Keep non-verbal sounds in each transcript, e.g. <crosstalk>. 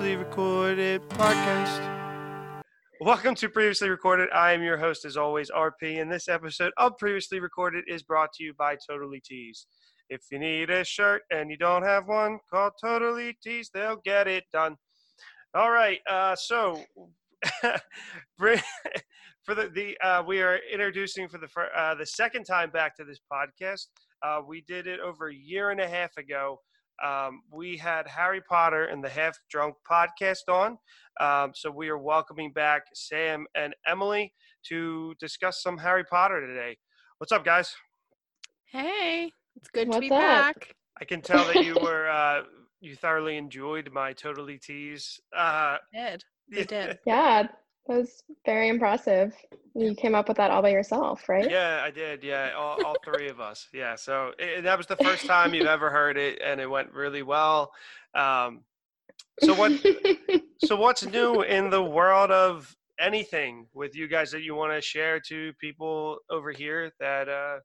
previously recorded podcast. Welcome to Previously Recorded. I am your host, as always, RP, and this episode of Previously Recorded is brought to you by Totally Tees. If you need a shirt and you don't have one, call Totally Tees. They'll get it done. All right, uh, so <laughs> <laughs> for the, the uh, we are introducing for the uh, the second time back to this podcast. Uh, we did it over a year and a half ago um, we had Harry Potter and the Half Drunk podcast on. Um, so we are welcoming back Sam and Emily to discuss some Harry Potter today. What's up, guys? Hey, it's good What's to be up? back. I can tell that you <laughs> were uh, you thoroughly enjoyed my totally tease. Uh, Did we <laughs> did? Yeah, that was very impressive. You came up with that all by yourself, right? yeah, I did. Yeah, all, all three of us. Yeah, so it, that was the first time you've ever heard it, and it went really well. Um, so what? <laughs> so what's new in the world of anything with you guys that you want to share to people over here that uh,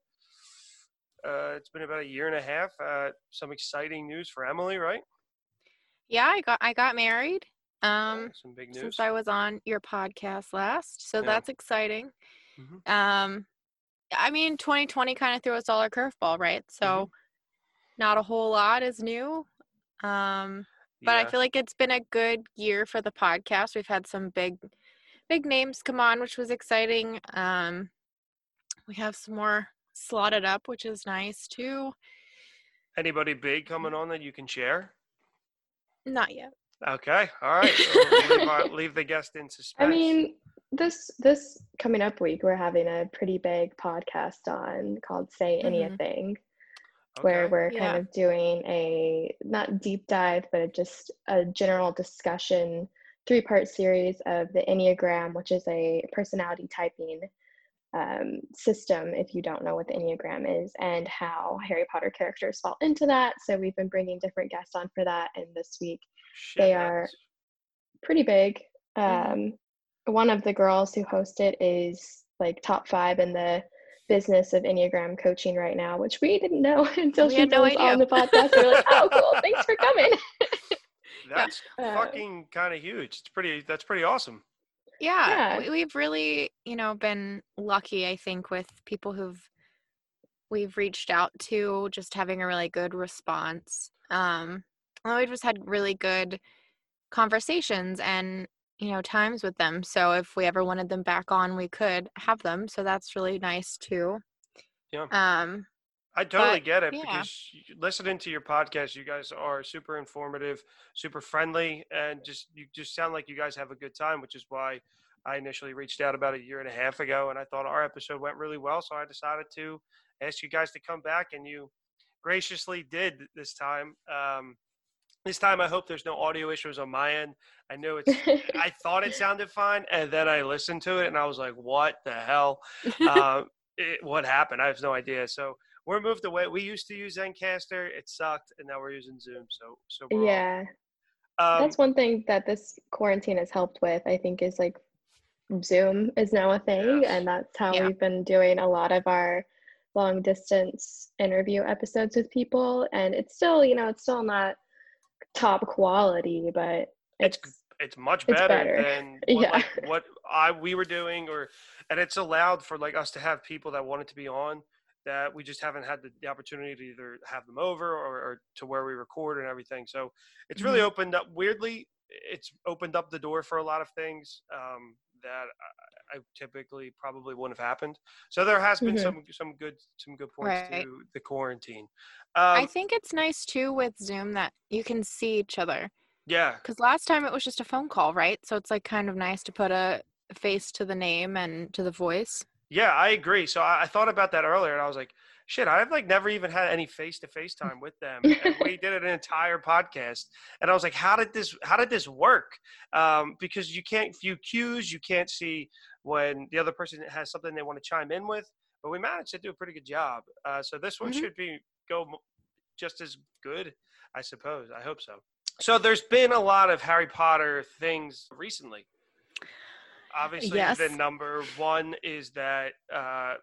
uh, it's been about a year and a half uh, some exciting news for emily right Yeah, I got I got married. Um, some big news since I was on your podcast last, so Yeah. that's exciting. Mhm. Um, I mean, 2020 kind of threw us all a curveball, right? So, Mm-hmm. not a whole lot is new. Um, but I feel like it's been a good year for the podcast. We've had some big, big names come on, which was exciting. Um, we have some more slotted up, which is nice too. anybody big coming on that you can share Not yet. Okay all right so <laughs> leave, our- leave the guest in suspense I mean, this this coming up week, we're having a pretty big podcast on called "Say Mhm. Anything," where Okay. we're kind Yeah. of doing a not deep dive, but just a general discussion, three part series of the Enneagram, which is a personality typing um, system. If you don't know what the Enneagram is, and how Harry Potter characters fall into that, so we've been bringing different guests on for that, and this week Shit, they are pretty big. Mhm. Um, One of the girls who host it is like top five in the business of Enneagram coaching right now, which we didn't know <laughs> until We she had no on the podcast. We We're like, oh, cool, <laughs> thanks for coming. <laughs> that's Uh, fucking kind of huge it's pretty that's pretty awesome yeah, Yeah. We, we've really you know been lucky i think with people who've we've reached out to just having a really good response um and we've just had really good conversations and you know times with them so if we ever wanted them back on we could have them so that's really nice too Yeah. um I totally But, get it yeah. because listening to your podcast, you guys are super informative, super friendly, and just you just sound like you guys have a good time, which is why I initially reached out about a year and a half ago, and I thought our episode went really well, so I decided to ask you guys to come back, and you graciously did this time. Um, this time, I hope there's no audio issues on my end. I know it's. <laughs> I thought it sounded fine, and then I listened to it, and I was like, "What the hell? uh, <laughs> it, what happened? I have no idea." So we're moved away. We used to use Zencastr. It sucked, and now we're using Zoom. So, so yeah, Um, that's one thing that this quarantine has helped with. I think is like Zoom is now a thing, Yes. and that's how Yeah. we've been doing a lot of our long distance interview episodes with people. And it's still, you know, it's still not top quality, but It's it's it's much It's better, better. than <laughs> what, Yeah. like, what I we were doing, or and it's allowed for like us to have people that wanted to be on that we just haven't had the, the opportunity to either have them over or, or to where we record and everything. So it's really Mm-hmm. opened up. Weirdly, it's opened up the door for a lot of things um, that I, I typically probably wouldn't have happened. So there has been Mhm. some some good some good points Right. to the quarantine. i Um, think it's nice too with zoom that you can see each other yeah, Because last time it was just a phone call, right? So it's like kind of nice to put a face to the name and to the voice. Yeah, I agree. So I, I thought about that earlier, and I was like, "Shit, I've like never even had any face to face time with them." And we did an entire podcast, and I was like, "How did this? How did this work?" Um, because you can't view cues, you can't see when the other person has something they want to chime in with. But we managed to do a pretty good job. Uh, so this one Mhm. should be go just as good, I suppose. I hope so. So there's been a lot of Harry Potter things recently. Obviously, Yes. the number one is that uh,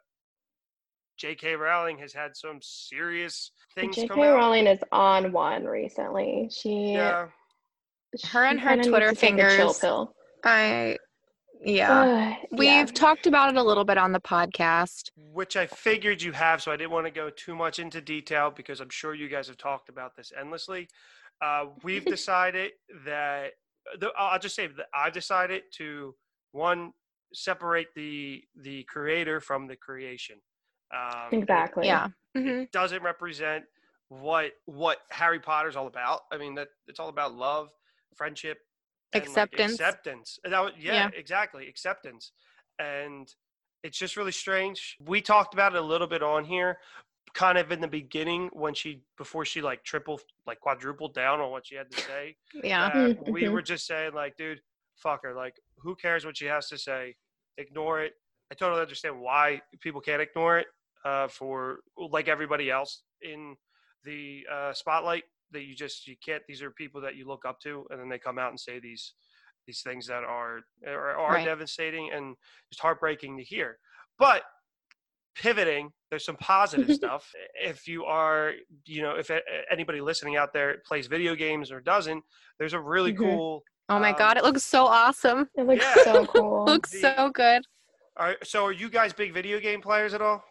J.K. Rowling has had some serious things J.K. come out. Rowling is on one recently. She Yeah, Her and her Twitter to chill fingers. pill. I yeah. Ugh, We've yeah. talked about it a little bit on the podcast. which I figured you have, so I didn't want to go too much into detail because I'm sure you guys have talked about this endlessly. Uh, we've <laughs> decided that the, I'll just say that I've decided to one separate the the creator from the creation. Um, exactly. Yeah. Mm-hmm. It doesn't represent what what Harry Potter's all about. I mean, that it's all about love, friendship, and, like, Acceptance. acceptance. That was, yeah, Yeah. exactly, acceptance. And it's just really strange. We talked about it a little bit on here, kind of in the beginning when she before she like triple like quadrupled down on what she had to say. <laughs> Yeah. Uh, Mhm, we were just saying like, dude, fuck her. Like, who cares what she has to say? Ignore it. I totally understand why people can't ignore it. Uh, for like everybody else in the uh, spotlight, that you just you can't. These are people that you look up to, and then they come out and say these these things that are are, are Right. devastating and just heartbreaking to hear. But pivoting, there's some positive <laughs> stuff. If you are, you know, if anybody listening out there plays video games or doesn't, there's a really Mhm. cool. Oh my Um, god, it looks so awesome. It looks Yeah. so <laughs> cool. Looks the- so good. Are, so, are you guys big video game players at all?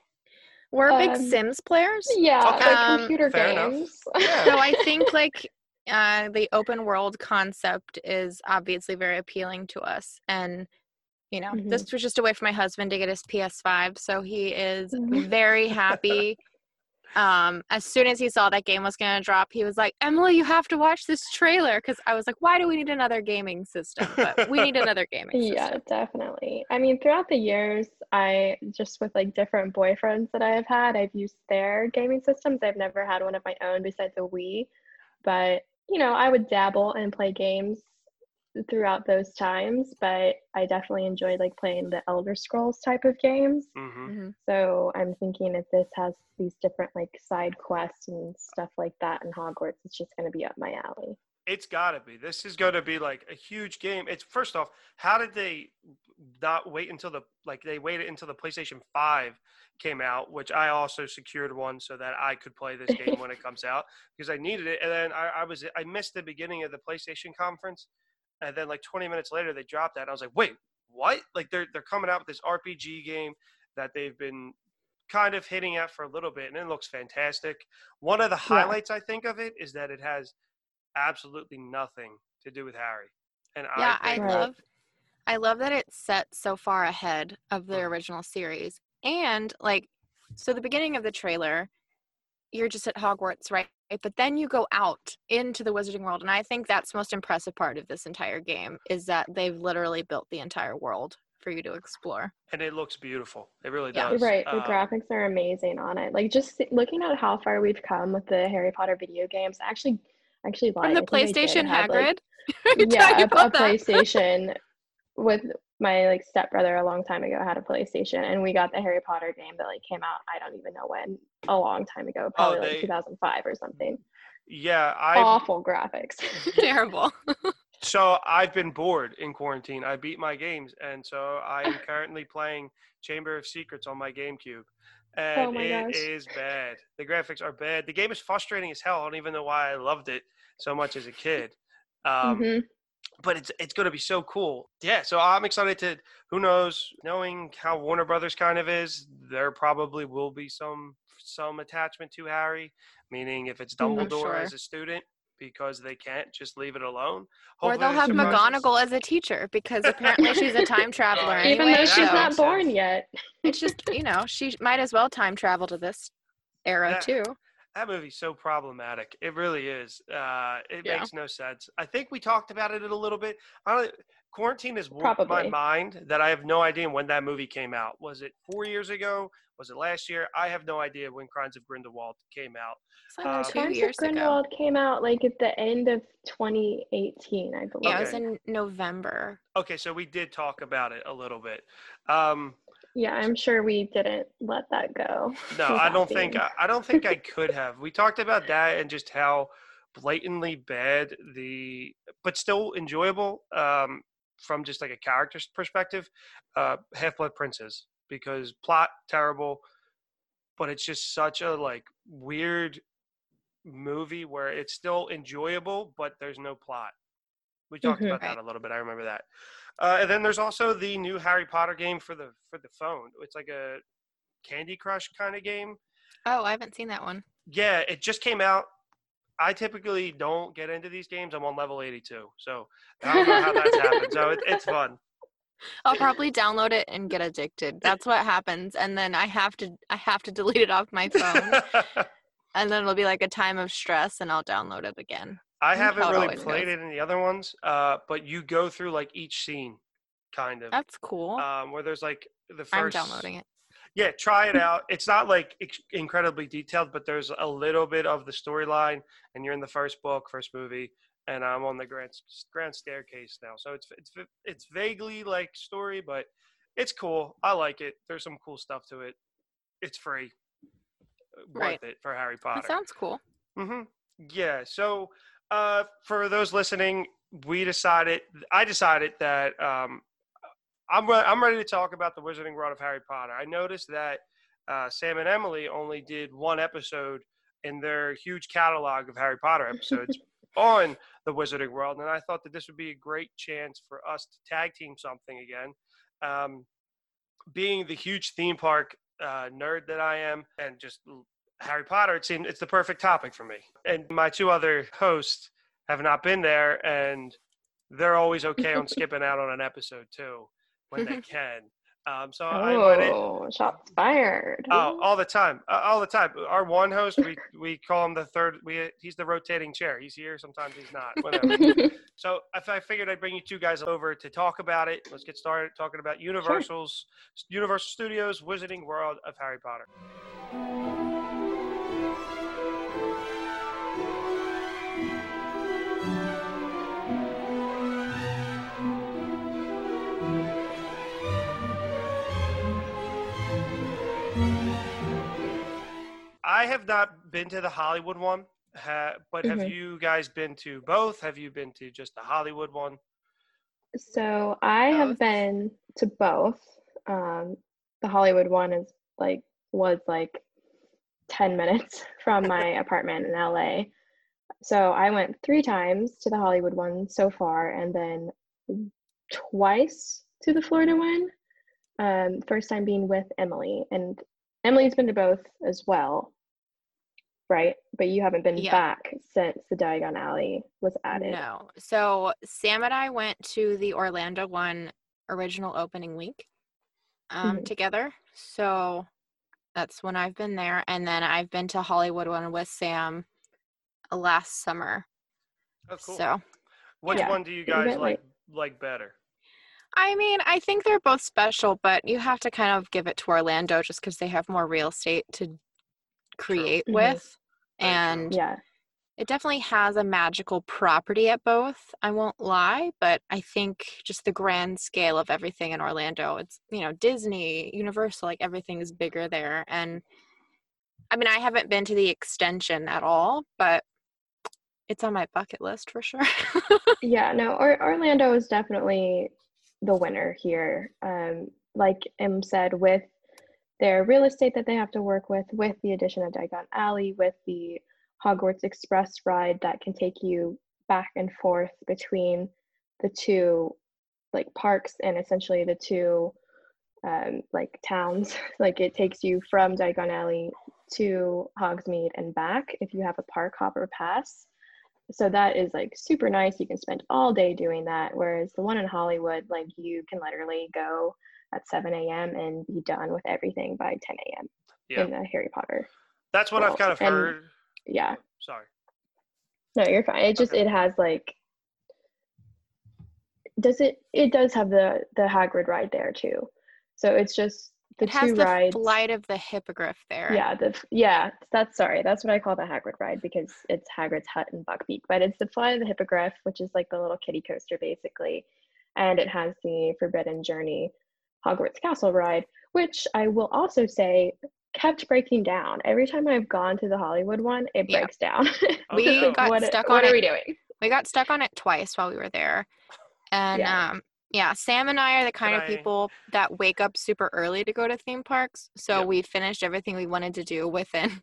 We're big Um, Sims players. yeah, Okay. like Um, computer Fair games. <laughs> Yeah. So I think like uh, the open world concept is obviously very appealing to us, and you know Mhm. this was just a way for my husband to get his PS5, so he is Mhm. very happy. <laughs> um, as soon as he saw that game was going to drop, he was like, "Emily, you have to watch this trailer," because I was like, "Why do we need another gaming system?" But we need another gaming <laughs> system. Yeah, definitely. I mean, throughout the years, I just with like different boyfriends that I have had, I've used their gaming systems. I've never had one of my own besides a Wii, but you know, I would dabble and play games throughout those times, but I definitely enjoyed like playing the Elder Scrolls type of games. hmm Mhm. So I'm thinking if this has these different like side quests and stuff like that in Hogwarts, it's just going to be up my alley. It's got to be. This is going to be like a huge game. It's first off, how did they not wait until the like they waited until the PlayStation Five came out, which I also secured one so that I could play this game when it <laughs> comes out because I needed it. And then I, I was I missed the beginning of the PlayStation conference, and then like 20 minutes later they dropped that. And I was like, wait, what? Like they're they're coming out with this RPG game that they've been kind of hitting at for a little bit, and it looks fantastic. One of the Yeah. highlights I think of it is that it has absolutely nothing to do with Harry. And yeah I i love i love that it's set so far ahead of the original series and like so the beginning of the trailer you're just at hogwarts right but then you go out into the wizarding world and i think that's the most impressive part of this entire game is that they've literally built the entire world for you to explore and it looks beautiful. It really Yeah. does. Right, the Um, graphics are amazing on it. Like just looking at how far we've come with the Harry Potter video games. Actually, actually, lied. from the I think playstation have, like, hagrid <laughs> You're yeah, a, a. PlayStation with my like stepbrother a long time ago had a PlayStation, and we got the Harry Potter game that like came out. I don't even know when, a long time ago, probably Oh, they- like 2005 or something. Yeah, I Awful graphics. <laughs> <laughs> terrible so I've been bored in quarantine. I beat my games, and so I am currently playing Chamber of Secrets on my GameCube, and Oh my it gosh. is bad. The graphics are bad. The game is frustrating as hell. I don't even know why I loved it so much as a kid. Um, Mhm. But it's it's going to be so cool. Yeah, so I'm excited to. Who knows? Knowing how Warner Brothers kind of is, there probably will be some some attachment to Harry. Meaning, if it's Mhm. Dumbledore Sure. as a student, because they can't just leave it alone. or they'll have there's surprises. McGonagall as a teacher because apparently she's a time <laughs> traveler Right. Even though she's so- not born sense. yet. it's just you know she might as well time travel to this era Yeah. too That movie's so problematic. It really is. Uh, it Yeah. makes no sense. I think we talked about it a little bit. I don't, quarantine has warped my mind that I have no idea when that movie came out. Was it four years ago? Was it last year? I have no idea when Crimes of Grindelwald came out. it's like two Crimes years of ago Grindelwald came out like at the end of 2018, I believe. yeah it was in november Okay, so we did talk about it a little bit. Um, Yeah, I'm sure we didn't let that go. No, I don't think I, I don't think I could have. We talked about that and just how blatantly bad the but still enjoyable um from just like a character's perspective uh half blood princess because plot terrible but it's just such a like weird movie where it's still enjoyable but there's no plot We talked Mhm. about that a little bit. I remember that. Uh, and then there's also the new Harry Potter game for the for the phone. It's like a Candy Crush kind of game. Oh, I haven't seen that one. Yeah, it just came out. I typically don't get into these games. I'm on level 82, so I don't know how that's happened. So it, it's fun. I'll probably download it and get addicted. That's what happens, and then I have to I have to delete it off my phone, <laughs> and then it'll be like a time of stress, and I'll download it again. I haven't really played goes. it in the other ones, uh, but you go through like each scene, kind of, That's cool. um, where there's like the 1st I'm downloading it. Yeah, try it out. It's not like incredibly detailed, but there's a little bit of the storyline, and you're in the first book, first movie, and I'm on the grand grand staircase now. So it's it's it's vaguely like story, but it's cool. I like it. There's some cool stuff to it. It's free, Right. worth it for Harry Potter. That sounds cool. Mm-hmm. Yeah. So, uh, for those listening, we decided. I decided that um, I'm re- I'm ready to talk about the Wizarding World of Harry Potter. I noticed that uh, Sam and Emily only did one episode in their huge catalog of Harry Potter episodes <laughs> on the Wizarding World, and I thought that this would be a great chance for us to tag team something again. Um, being the huge theme park uh, nerd that I am, and just Harry Potter, it seemed it's the perfect topic for me. And my two other hosts have not been there, and they're always okay on <laughs> skipping out on an episode too when they <laughs> can. Um, so I invited. Oh, shots fired. Oh, all the time, uh, all the time. Our one host, we we call him the third. We he's the rotating chair. He's here sometimes. He's not. Whatever. <laughs> So if I figured I'd bring you two guys over to talk about it. Let's get started talking about Universal's Universal Studios Wizarding World of Harry Potter. I have not been to the Hollywood one, ha, but have Mhm. you guys been to both? Have you been to just the Hollywood one? So I have been to both. Um, the Hollywood one is like was like 10 minutes <laughs> from my <laughs> apartment in LA. So I went three times to the Hollywood one so far, and then twice to the Florida one. Um, first time being with Emily, and Emily's been to both as well, right? But you haven't been Yeah. back since the Diagon Alley was added. No. So Sam and I went to the Orlando one original opening week um, Mhm. together. So that's when I've been there. And then I've been to Hollywood one with Sam last summer. Oh, cool. So Which Yeah. one do you You guys like like- like better? I mean, I think they're both special, but you have to kind of give it to Orlando just because they have more real estate to create Mhm. with. And Yeah. it definitely has a magical property at both i won't lie but i think just the grand scale of everything in orlando it's you know disney universal like everything is bigger there and i mean i haven't been to the extension at all but it's on my bucket list for sure <laughs> Yeah, no, or, Orlando is definitely the winner here. Um, like Em said, with their real estate that they have to work with, with the addition of Diagon Alley, with the Hogwarts Express ride that can take you back and forth between the two like parks and essentially the two um, like towns. <laughs> like it takes you from Diagon Alley to Hogsmeade and back if you have a park hopper pass so that is like super nice you can spend all day doing that whereas the one in hollywood like you can literally go at 7 a.m and be done with everything by 10 a.m Yeah. in the harry potter That's what I've kind of and- heard. yeah Sorry. no you're fine it just Okay. it has like does it it does have the the hagrid ride there too so it's just the it has two the rides flight of the hippogriff there Yeah, the yeah, that's sorry. That's what I call the Hagrid ride because it's Hagrid's hut in Buckbeak, but it's the Flight of the Hippogriff, which is like the little kiddie coaster basically, and it has the Forbidden Journey Hogwarts Castle ride, which I will also say kept breaking down every time I've gone to the Hollywood one. It Yeah. breaks down. <laughs> Oh, We no. got what, stuck what on are it. we doing? we got stuck on it twice while we were there and Yeah. um yeah sam and i are the kind of I- people that wake up super early to go to theme parks so Yep. we finished everything we wanted to do within It's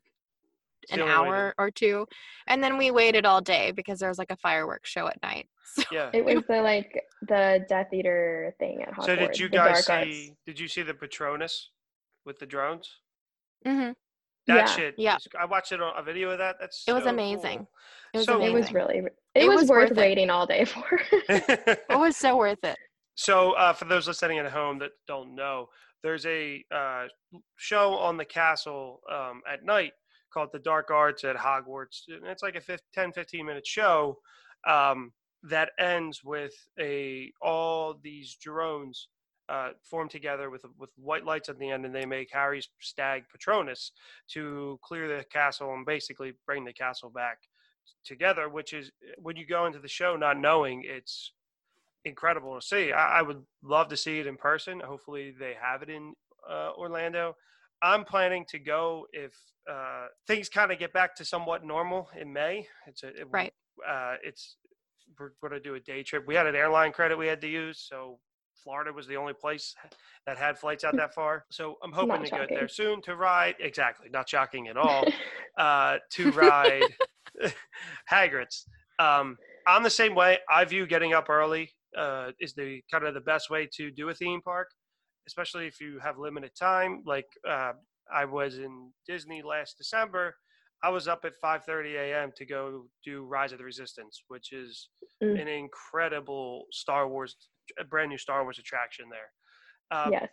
an the only way hour or two, and then we waited all day because there was like a fireworks show at night. <laughs> So Yeah. It was <laughs> the like the Death Eater thing at Hogwarts. So did you guys Dark Arts. see? Did you see the Patronus with the drones? Mm-hmm. That Yeah. shit. Yeah. is- I watched it on a video of that. That's It was so amazing. cool. it was So- It was really. It, It was, was worth, worth it. waiting all day for. <laughs> It was so worth it. So, uh, for those listening at home that don't know, there's a uh, show on the castle um, at night called The Dark Arts at Hogwarts. And it's like a 15, 10, 15 minute show um, that ends with a all these drones uh, form together with with white lights at the end, and they make Harry's stag Patronus to clear the castle and basically bring the castle back together. Which is when you go into the show not knowing it's incredible to see. I, I would love to see it in person. Hopefully, they have it in uh, Orlando. I'm planning to go if uh, things kind of get back to somewhat normal in May. It's a it, Right. Uh, it's we're going to do a day trip. We had an airline credit we had to use, so Florida was the only place that had flights out that far. So I'm hoping Not to get there soon to ride. Exactly, not shocking at all <laughs> uh, to ride <laughs> Hagrid's. Um, I'm the same way. I view getting up early uh, is the kind of the best way to do a theme park, especially if you have limited time. Like uh, I was in Disney last December. I was up at 5:30 a.m. to go do Rise of the Resistance, which is Mm. an incredible Star Wars, a brand new Star Wars attraction there. Um, yes.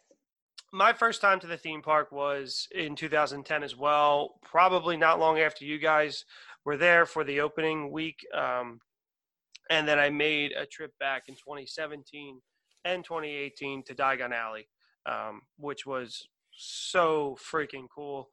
my first time to the theme park was in 2010 as well. Probably not long after you guys were there for the opening week, um, and then I made a trip back in 2017 and 2018 to Diagon Alley, um, which was so freaking cool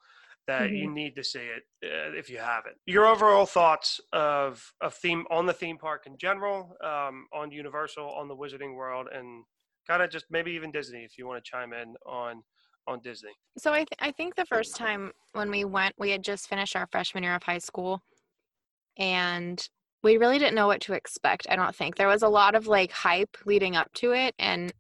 that you need to see it uh, if you haven't. Your overall thoughts of of theme on the theme park in general, um, on Universal, on the Wizarding World, and kind of just maybe even Disney if you want to chime in on on Disney. So I, th- I think the first time when we went, we had just finished our freshman year of high school, and we really didn't know what to expect. I don't think there was a lot of like hype leading up to it, and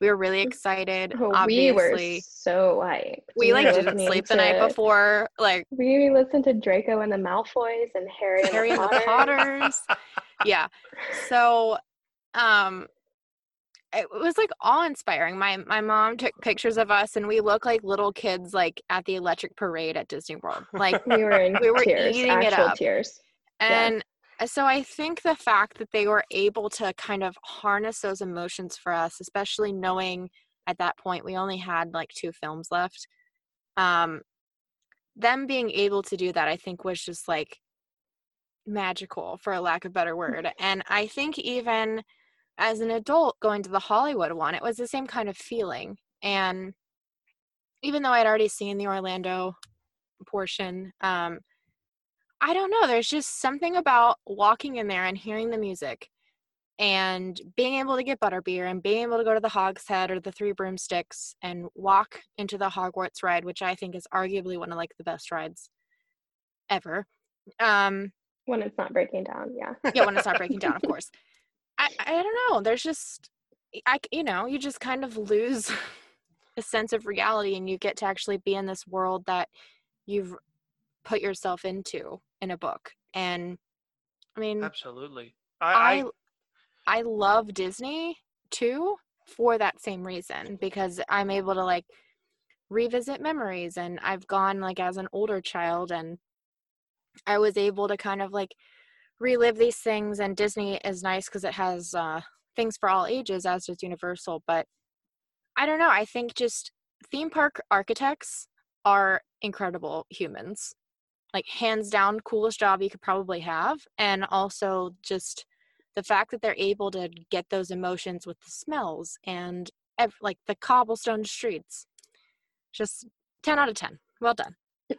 we were really excited. Oh, we were obviously, so hyped. we like didn't sleep the night before. Like We listened to Draco and the Malfoys and Harry and Harry the and the Potters. Potters. yeah. So, um, it was like awe inspiring. My my mom took pictures of us, and we look like little kids, like at the Electric Parade at Disney World. Like We were in We were tears, eating it up. tears. And uh, so I think the fact that they were able to kind of harness those emotions for us, especially knowing at that point we only had like two films left, um, them being able to do that, I think was just like magical, for a lack of a better word. And I think even as an adult going to the Hollywood one, it was the same kind of feeling. And even though I'd already seen the Orlando portion, um, I don't know. There's just something about walking in there and hearing the music and being able to get butterbeer and being able to go to the Hog's Head or the Three Broomsticks and walk into the Hogwarts ride, which I think is arguably one of like the best rides ever. Um, when it's not breaking down, yeah. yeah, when it's not breaking down, of <laughs> course. I, I don't know. There's just, I you know, you just kind of lose <laughs> a sense of reality and you get to actually be in this world that you've put yourself into in a book. And I mean, Absolutely. I, I, I love Disney too for that same reason because I'm able to like revisit memories and I've gone like as an older child and I was able to kind of like relive these things and Disney is nice because it has uh things for all ages as does Universal but I don't know I think just theme park architects are incredible humans like hands down coolest job you could probably have and also just the fact that they're able to get those emotions with the smells and ev- like the cobblestone streets just 10 out of 10 well done <laughs>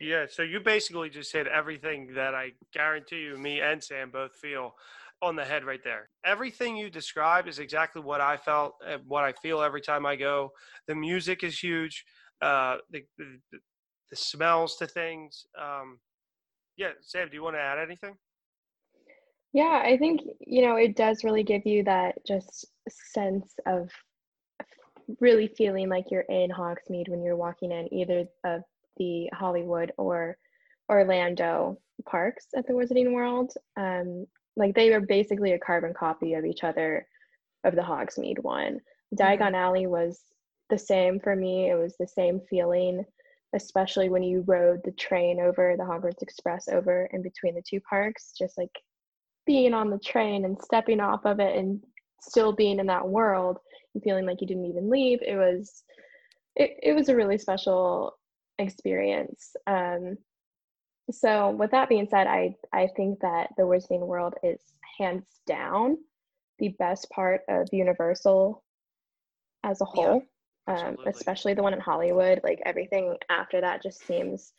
Yeah, so you basically just hit everything that I guarantee you, me and Sam both feel on the head right there. Everything you describe is exactly what I felt, and what I feel every time I go. The music is huge. Uh, the, the the- smells to things. Um, yeah, Sam, do you want to add anything? Yeah, I think, you know, it does really give you that just sense of really feeling like you're in Hogsmeade when you're walking in either of the Hollywood or Orlando parks at the Wizarding World. Um, like they were basically a carbon copy of each other of the Hogsmeade one. Diagon Alley was the same for me. It was the same feeling, especially when you rode the train over the Hogwarts Express over in between the two parks, just like being on the train and stepping off of it and still being in that world and feeling like you didn't even leave. It was it, it was a really special experience. Um, so with that being said, I I think that the Wizarding World is hands down the best part of Universal as a whole, um, especially the one in Hollywood. Like everything after that just seems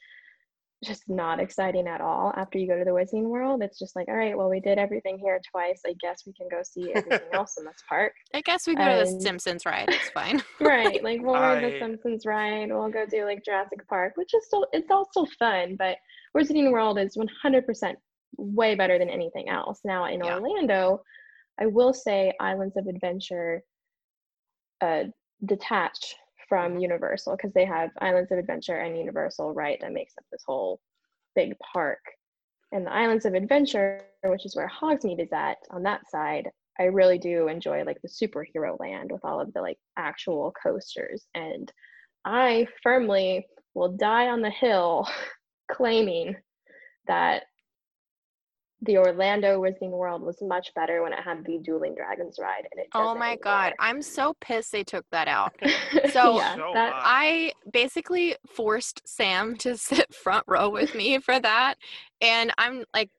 just not exciting at all after you go to the Wizarding World. It's just like, all right, well, we did everything here twice. I guess we can go see everything <laughs> else in this park. I guess we go and, to the Simpsons ride. It's <laughs> fine. right. Like we'll I... ride the Simpsons ride. We'll go do like Jurassic Park, which is still it's all still fun, but Wizarding World is 100% way better than anything else. Now in yeah. Orlando, I will say Islands of Adventure uh, detached from mm-hmm. Universal because they have Islands of Adventure and Universal, right? That makes up this whole big park. And the Islands of Adventure, which is where Hogsmeade is at, on that side, I really do enjoy like the superhero land with all of the like actual coasters. And I firmly will die on the hill <laughs> claiming that the Orlando Wizarding World was much better when it had the Dueling Dragons ride. And it oh my anymore. god, I'm so pissed they took that out. <laughs> So, yeah, that, I basically forced Sam to <laughs> sit front row with me for that, and I'm like,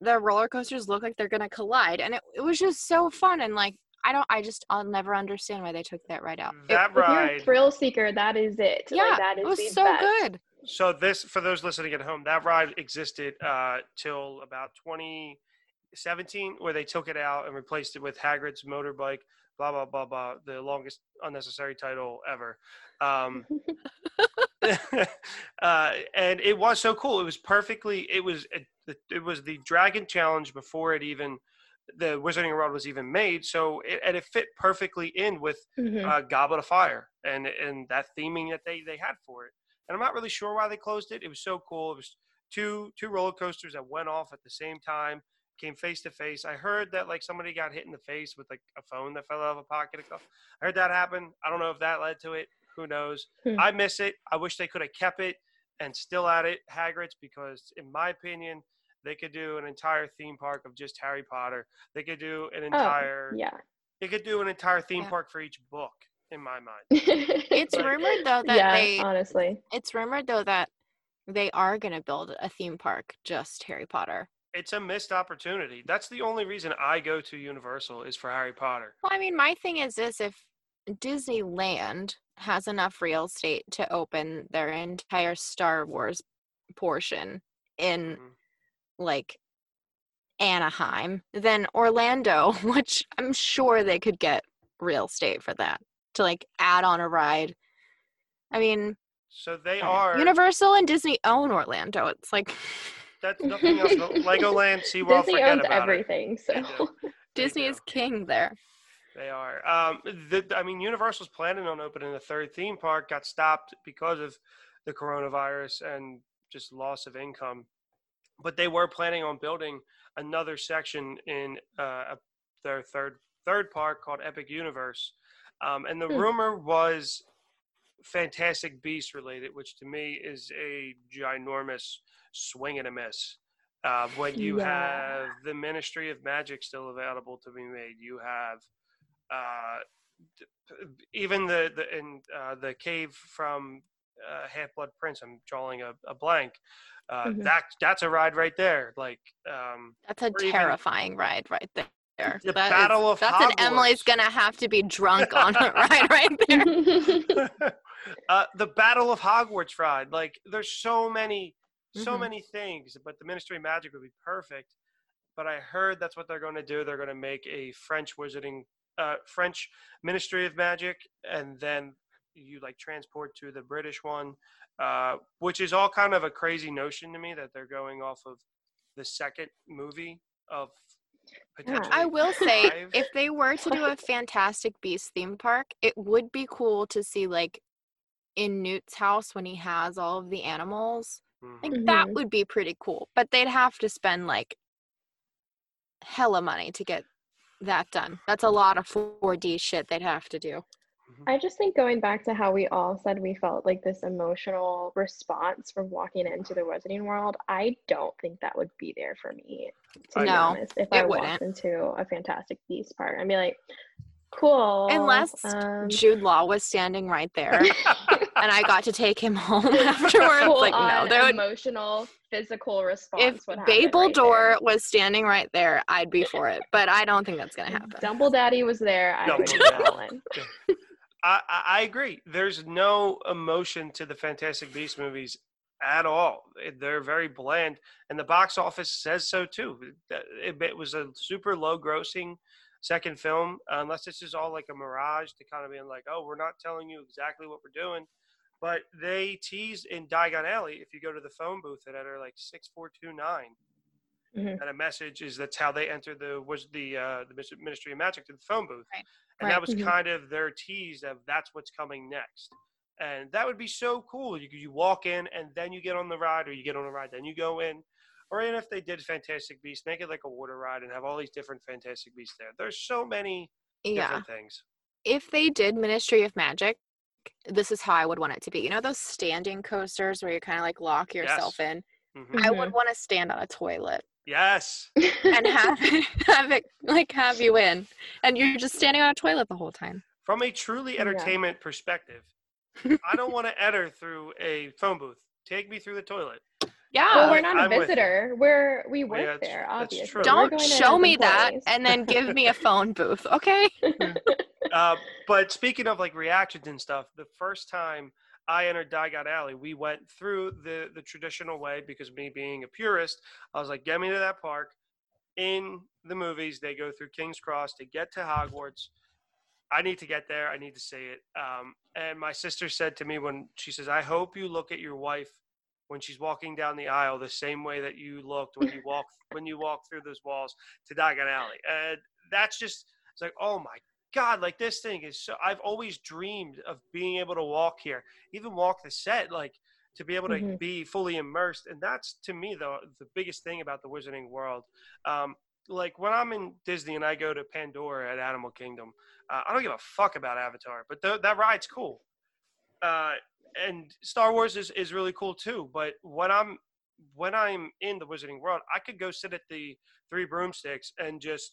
the roller coasters look like they're gonna collide, and it, it was just so fun and like. I don't. I just. I'll never understand why they took that right out. That if, ride. If you're a thrill seeker, that is it. Yeah, like, that is it was so best. good. So this, for those listening at home, that ride existed uh, till about 2017, where they took it out and replaced it with Hagrid's motorbike. Blah blah blah blah. The longest unnecessary title ever. Um, <laughs> <laughs> uh, and it was so cool. It was perfectly. It was. It, it was the Dragon Challenge before it even the Wizarding World was even made. So it, and it fit perfectly in with mm-hmm. uh, Goblet of Fire and and that theming that they they had for it and I'm not really sure why they closed it. It was so cool. It was two two roller coasters that went off at the same time, came face to face. I heard that like somebody got hit in the face with like a phone that fell out of a pocket. I heard that happen. I don't know if that led to it. Who knows? Hmm. I miss it. I wish they could have kept it and still at it, Hagrid's, because in my opinion, they could do an entire theme park of just Harry Potter. They could do an oh, entire oh, yeah. They could do an entire theme yeah. park for each book in my mind. <laughs> it's rumored <laughs> though that yeah, they honestly. It's rumored though that they are going to build a theme park just Harry Potter. It's a missed opportunity. That's the only reason I go to Universal is for Harry Potter. Well, I mean, my thing is this if Disneyland has enough real estate to open their entire Star Wars portion in mm-hmm. like Anaheim, then Orlando, <laughs> which I'm sure they could get real estate for that to like add on a ride. I mean, so they are Universal and Disney own Orlando. It's like <laughs> that's nothing else. Legoland, SeaWorld, Disney owns everything. It. So <laughs> Disney is king there. They are. Um, the, I mean, Universal's planning on opening a third theme park. Got stopped because of the coronavirus and just loss of income. But they were planning on building another section in uh, their third third park called Epic Universe, um, and the hmm. rumor was Fantastic Beast related, which to me is a ginormous swing and a miss. Uh, when you yeah. have the Ministry of Magic still available to be made, you have uh, even the the in uh, the cave from uh, Half Blood Prince. I'm drawing a, a blank. Uh, mm-hmm. That that's a ride right there. Like um, that's a terrifying even, ride right there there. The that Battle is, of that's Hogwarts. an Emily's gonna have to be drunk on a <laughs> ride right there. <laughs> uh, the Battle of Hogwarts ride. Like there's so many, so mm-hmm. many things, but the Ministry of Magic would be perfect. But I heard that's what they're going to do. They're going to make a French wizarding, uh, French Ministry of Magic, and then you like transport to the British one, uh, which is all kind of a crazy notion to me that they're going off of the second movie of I will <laughs> say, if they were to do a <laughs> Fantastic Beast theme park, it would be cool to see like in Newt's house when he has all of the animals Mhm. Like that Mhm. would be pretty cool. But they'd have to spend like hella money to get that done. That's a lot of 4D shit they'd have to do. I just think going back to how we all said we felt like this emotional response from walking into the Wizarding World, I don't think that would be there for me, to be No, honest. If I it walked wouldn't. into a Fantastic Beast park, I'd be like, cool. Unless um, Jude Law was standing right there <laughs> and I got to take him home afterwards. full like no, on there would emotional, physical response. if would happen Babel right Door there. was standing right there, I'd be for it. But I don't think that's gonna happen. Dumble Daddy was there, I would be Dumbledore. all in. <laughs> I, I agree. There's no emotion to the Fantastic Beast movies at all. They're very bland, and the box office says so too. It, it was a super low grossing second film, unless this is all like a mirage to kind of being like, oh, we're not telling you exactly what we're doing. But they teased in Diagon Alley, if you go to the phone booth at enter like 6429, Mhm. and a message is that's how they enter the was the uh, the Ministry of Magic to the phone booth, Right. and Right. that was Mhm. kind of their tease of that's what's coming next, and that would be so cool. You you walk in and then you get on the ride, or you get on the ride then you go in, or even if they did Fantastic Beasts, make it like a water ride and have all these different Fantastic Beasts there. There's so many Yeah. different things. If they did Ministry of Magic, this is how I would want it to be. You know those standing coasters where you kind of like lock yourself in? Mhm. I would want to stand on a toilet Yes, and have it, <laughs> have it like have you in, and you're just standing on a toilet the whole time. from a truly Yeah. entertainment perspective, <laughs> I don't want to enter through a phone booth. Take me through the toilet. Yeah. well, we're I'm not a visitor. We're we Well, work yeah, there, that's obviously. true. Don't show as me that and then give me a phone <laughs> booth, okay? Uh, but speaking of like reactions and stuff, the first time I entered Diagon Alley, we went through the the traditional way because me being a purist, I was like, get me to that park. In the movies, they go through King's Cross to get to Hogwarts. I need to get there. I need to see it. Um, and my sister said to me when she says, "I hope you look at your wife when she's walking down the aisle the same way that you looked when you walk when you walk through those walls to Diagon Alley." And that's just it's like, oh my God, like this thing is so. I've always dreamed of being able to walk here, even walk the set, like to be able to Mhm. be fully immersed. And that's to me the the biggest thing about the Wizarding World. Um, like when I'm in Disney and I go to Pandora at Animal Kingdom, uh, I don't give a fuck about Avatar, but th- that ride's cool. Uh, and Star Wars is, is really cool too. But when I'm when I'm in the Wizarding World, I could go sit at the Three Broomsticks and just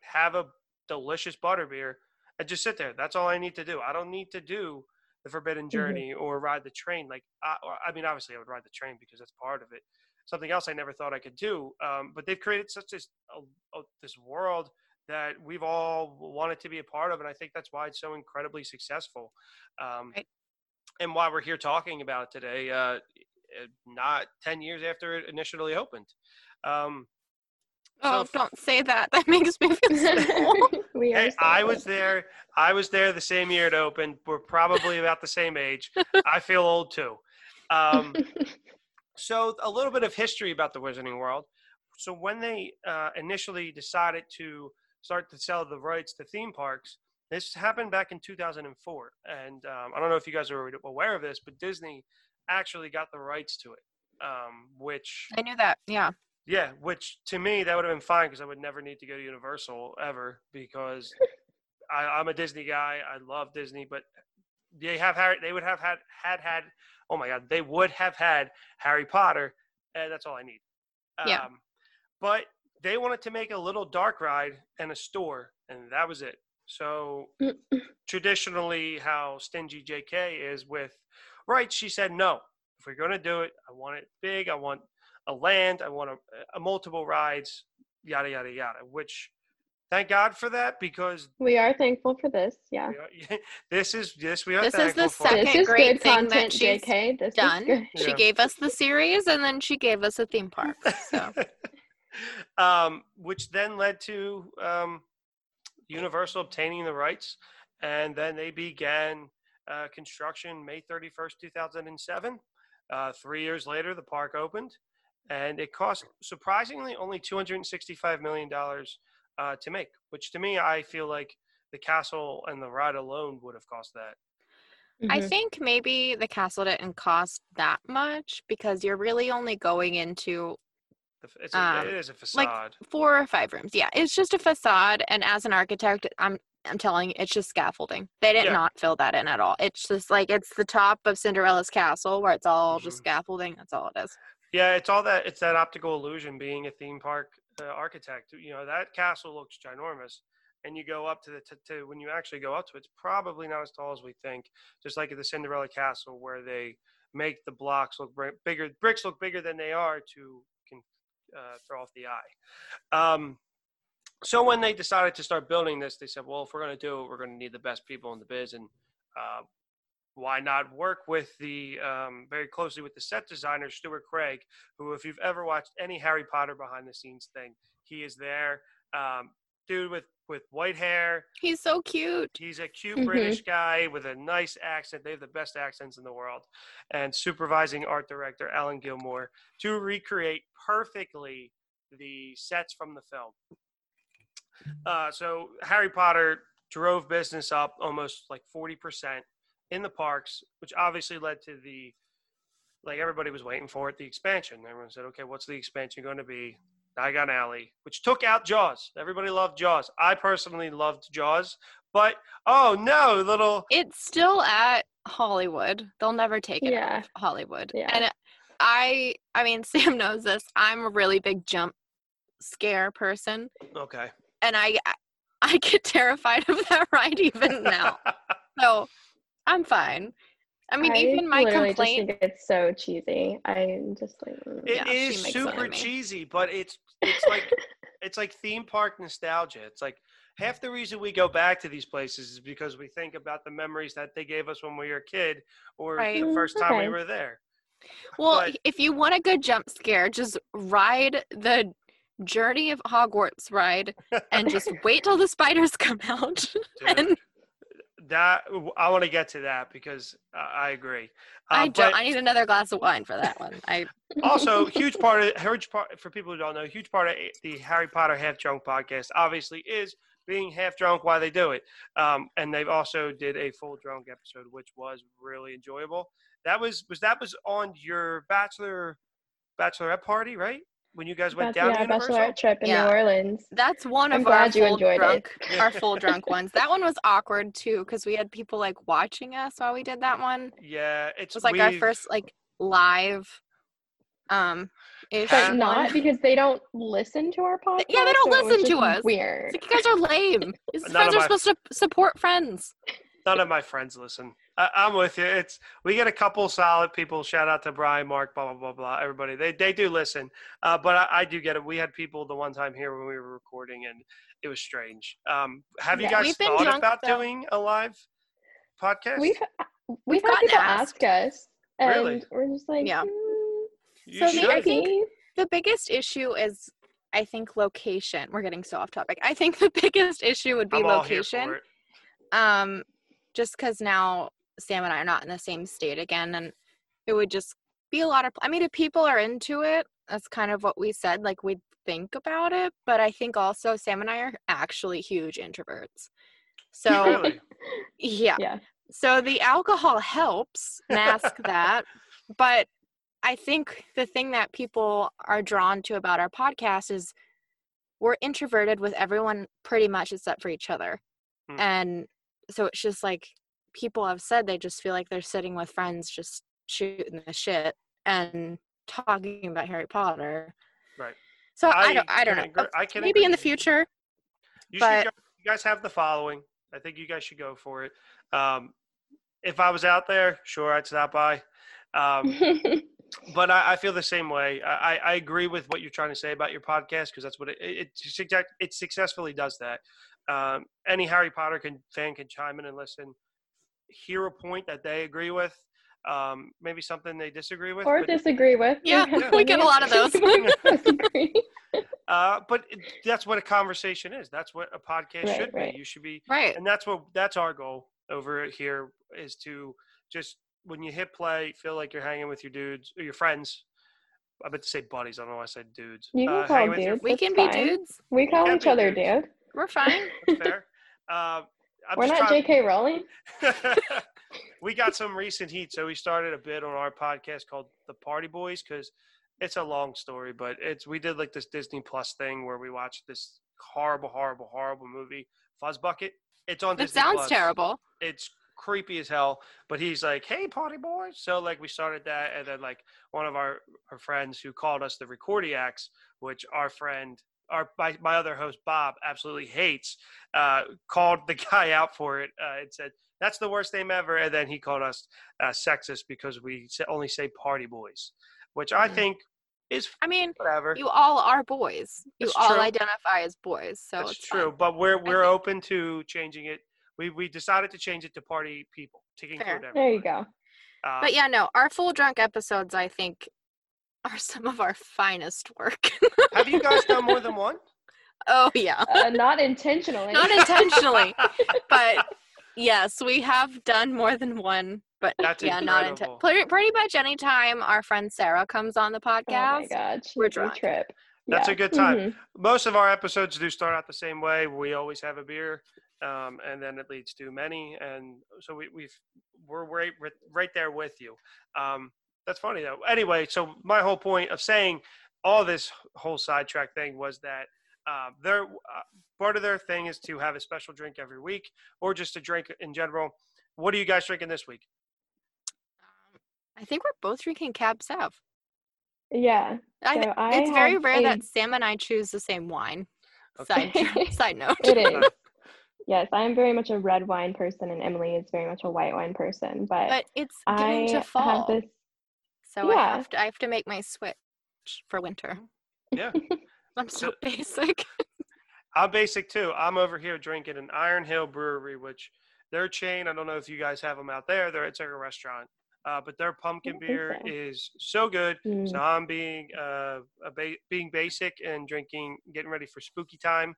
have a delicious butterbeer and just sit there. That's all I need to do. I don't need to do the Forbidden Journey or ride the train. Like, I, I mean, obviously, I would ride the train because that's part of it. Something else I never thought I could do. Um, but they've created such this this world that we've all wanted to be a part of, and I think that's why it's so incredibly successful. Um, Right. And why we're here talking about it today, uh, eh, not ten years after it initially opened. Um, Oh, So- don't say that. <laughs> That makes me feel so old. <laughs> we are Hey, so I old. was there. I was there the same year it opened. We're probably about the same age. <laughs> I feel old too. Um, so a little bit of history about the Wizarding World. So when they uh, initially decided to start to sell the rights to theme parks, this happened back in 2004. And um, I don't know if you guys are aware of this, but Disney actually got the rights to it, um, which I knew that. Yeah. Yeah, which to me that would have been fine because I would never need to go to Universal ever because <laughs> I, I'm a Disney guy. I love Disney, but they have Harry. They would have had had had. Oh my God, they would have had Harry Potter, and that's all I need. Yeah. Um, but they wanted to make a little dark ride and a store, and that was it. So <clears throat> traditionally, how stingy JK is with rights, she said no. If we're going to do it, I want it big. I want a land. I want a, a multiple rides, yada yada yada. Which, thank God for that because we are thankful for this. Yeah. are- <laughs> this is this we are This is the for. second This is great good thing that content, she's JK. This Done. She Yeah. gave us the <laughs> series and then she gave us a theme park. So <laughs> um, which then led to um, Universal obtaining the rights, and then they began uh, construction May 31st, 2007. Uh, three years later, the park opened, and it cost surprisingly only 265 million dollars uh, to make. Which to me, I feel like the castle and the ride alone would have cost that. I Mhm. think maybe the castle didn't cost that much because you're really only going into It's a, Um, it is a like- facade. four or five rooms. Yeah, it's just a facade, and as an architect, I'm I'm telling you, it's just scaffolding. They did Yeah. not fill that in at all. It's just like it's the top of Cinderella's castle where it's all just Mhm. scaffolding. That's all it is. Yeah, it's all that. It's that optical illusion. Being a theme park uh, architect, you know that castle looks ginormous, and you go up to the to, when you actually go up to it, it's probably not as tall as we think. Just like at the Cinderella Castle, where they make the blocks look bigger, bricks look bigger than they are to can uh, throw off the eye. Um, so when they decided to start building this, they said, "Well, if we're going to do it, we're going to need the best people in the biz, and uh, why not work with the um, very closely with the set designer Stuart Craig, who, if you've ever watched any Harry Potter behind the scenes thing, he is there. Um, dude with with white hair. He's so cute. He's a cute Mhm. British guy with a nice accent. They have the best accents in the world. And supervising art director Alan Gilmore to recreate perfectly the sets from the film. Uh, so Harry Potter drove business up almost like 40% in the parks, which obviously led to the like everybody was waiting for it, the expansion. Everyone said, okay, what's the expansion going to be? Diagon Alley, which took out Jaws. Everybody loved Jaws. I personally loved Jaws, but oh no, little It's still at Hollywood. They'll never take it out Yeah. of Hollywood. Yeah. And I I mean <laughs> Sam knows this. I'm a really big jump scare person okay. and I I get <laughs> terrified of that ride even now. <laughs> So I'm fine. I mean, even my complaint. just think it's so cheesy. I'm just like, mm. It Yeah, is makes fun of super me. cheesy, but it's it's like <laughs> it's like theme park nostalgia. It's like half the reason we go back to these places is because we think about the memories that they gave us when we were a kid or Right. the Mm, first time we were there. Well, but- if you want a good jump scare, just ride the Journey of Hogwarts ride and just wait till the spiders come out. <laughs> Dude, <laughs> and that I want to get to that because uh, I agree. I Um, don't. I need another glass of wine for that one. I <laughs> also, huge part of huge part for people who don't know, huge part of the Harry Potter Half Drunk podcast obviously is being half drunk while they do it. Um, and they've also did a full drunk episode, which was really enjoyable. That was was that was on your bachelor bachelorette party, right? When you guys went Bach- down yeah, to Universal. bachelorette trip in Yeah. New Orleans. that's one I'm of our glad you full enjoyed drunk Yeah. <laughs> our full drunk ones. That one was awkward too because we had people like watching us while we did that one. Yeah, It it's was like our first like live um ish But But not because they don't listen to our podcast. Yeah, they don't so listen to us. Weird. It's like you guys are lame. <laughs> These None friends are my- supposed to support friends. None of my friends listen. I, I'm with you. It's we get a couple solid people. Shout out to Brian, Mark, blah blah blah blah. Everybody, they they do listen. Uh, but I, I do get it. We had people the one time here when we were recording, and it was strange. Um, have you guys thought drunk, about though. doing a live podcast? We've We've we've had people asked. ask us, and Really? we're just like, Yeah. "Mm, So me- should. I think- The biggest issue is I think location. We're getting so off topic. I think the <laughs> biggest issue would be I'm all here location. for it. Um just cuz now Sam and I are not in the same state again and it would just be a lot of I mean if people are into it, that's kind of what we said like we'd think about it, but I think also Sam and I are actually huge introverts. So Really? <laughs> yeah. Yeah. So the alcohol helps mask <laughs> that, but I think the thing that people are drawn to about our podcast is we're introverted with everyone pretty much except for each other. Hmm. And so it's just like people have said they just feel like they're sitting with friends just shooting the shit and talking about Harry Potter. Right. So I, I don't I don't know. agree- I can Maybe in the future. You But- should go, you guys have the following. I think you guys should go for it. Um, if I was out there, sure, I'd stop by. Um, <laughs> but I, I feel the same way. I, I- I agree with what you're trying to say about your podcast because that's what it, it, it, it successfully does that. Um, any Harry Potter can, fan can chime in and listen, hear a point that they agree with, um, maybe something they disagree with. or disagree with. Yeah, We've <laughs> we get a lot of those. <laughs> people disagree. <laughs> uh, but it, that's what a conversation is. That's what a podcast Right, should right. be. You should be Right. and that's what that's our goal over here is to just when you hit play feel like you're hanging with your dudes or your friends i meant to say buddies i don't know why i said dudes You can uh, call hanging with your. We That's can be dudes. We call can each other dudes. dude. We're fine. that's fair uh, I'm We're not trying- J.K. Rowling. <laughs> we got some recent heat, so we started a bit on our podcast called The Party Boys because it's a long story, but it's we did like this Disney Plus thing where we watched this horrible, horrible, horrible movie, Fuzzbucket. It's on It Disney sounds Plus. terrible. It's creepy as hell, but he's like, "Hey, Party Boys!" So like we started that, and then like one of our our friends who called us the Recordiacs, which our friend. Our my, my other host Bob absolutely hates. Uh, called the <laughs> guy out for it uh, and said that's the worst name ever. And then he called us uh, sexist because we only say party boys, which I Mhm. think is I mean, whatever. you all are boys. You That's all true. identify as boys, so That's it's true, fine. but we're we're think- open to changing it. We we decided to change it to party people to include Fair. everyone. There you go. Um, But yeah, no, our full drunk episodes, I think, are some of our finest work. <laughs> have you guys done more than one? oh yeah, Uh, not intentionally. not intentionally, <laughs> but yes, we have done more than one. But That's yeah, not incredible. inten- pretty, pretty much anytime our friend Sarah comes on the Oh my podcast, god, we're we're drunk. trip. That's Yeah. a good time. Mhm. Most of our episodes do start out the same way. We always have a beer, um, and then it leads to many, and so we, we've we're right right- right there with you. Um, that's funny though. Anyway, so my whole point of saying all this whole sidetrack thing was that uh, their uh, part of their thing is to have a special drink every week, or just a drink in general. What are you guys drinking this week? Um, I think we're both drinking Cab Sav. Yeah. I, So th- I it's very rare a- that Sam and I choose the same wine. Okay. Side <laughs> side note. It is. <laughs> yes, I am very much a red wine person, and Emily is very much a white wine person. But, But it's I getting to have this. So I have to I have to make my switch for winter. Yeah. <laughs> I'm so So- basic. I'm basic too. I'm over here drinking an Iron Hill Brewery, which their chain. I don't know if you guys have them out there. They're it's like a restaurant, uh, but their pumpkin beer so. is so good. Mm. So I'm being uh, a ba- being basic and drinking, getting ready for spooky time.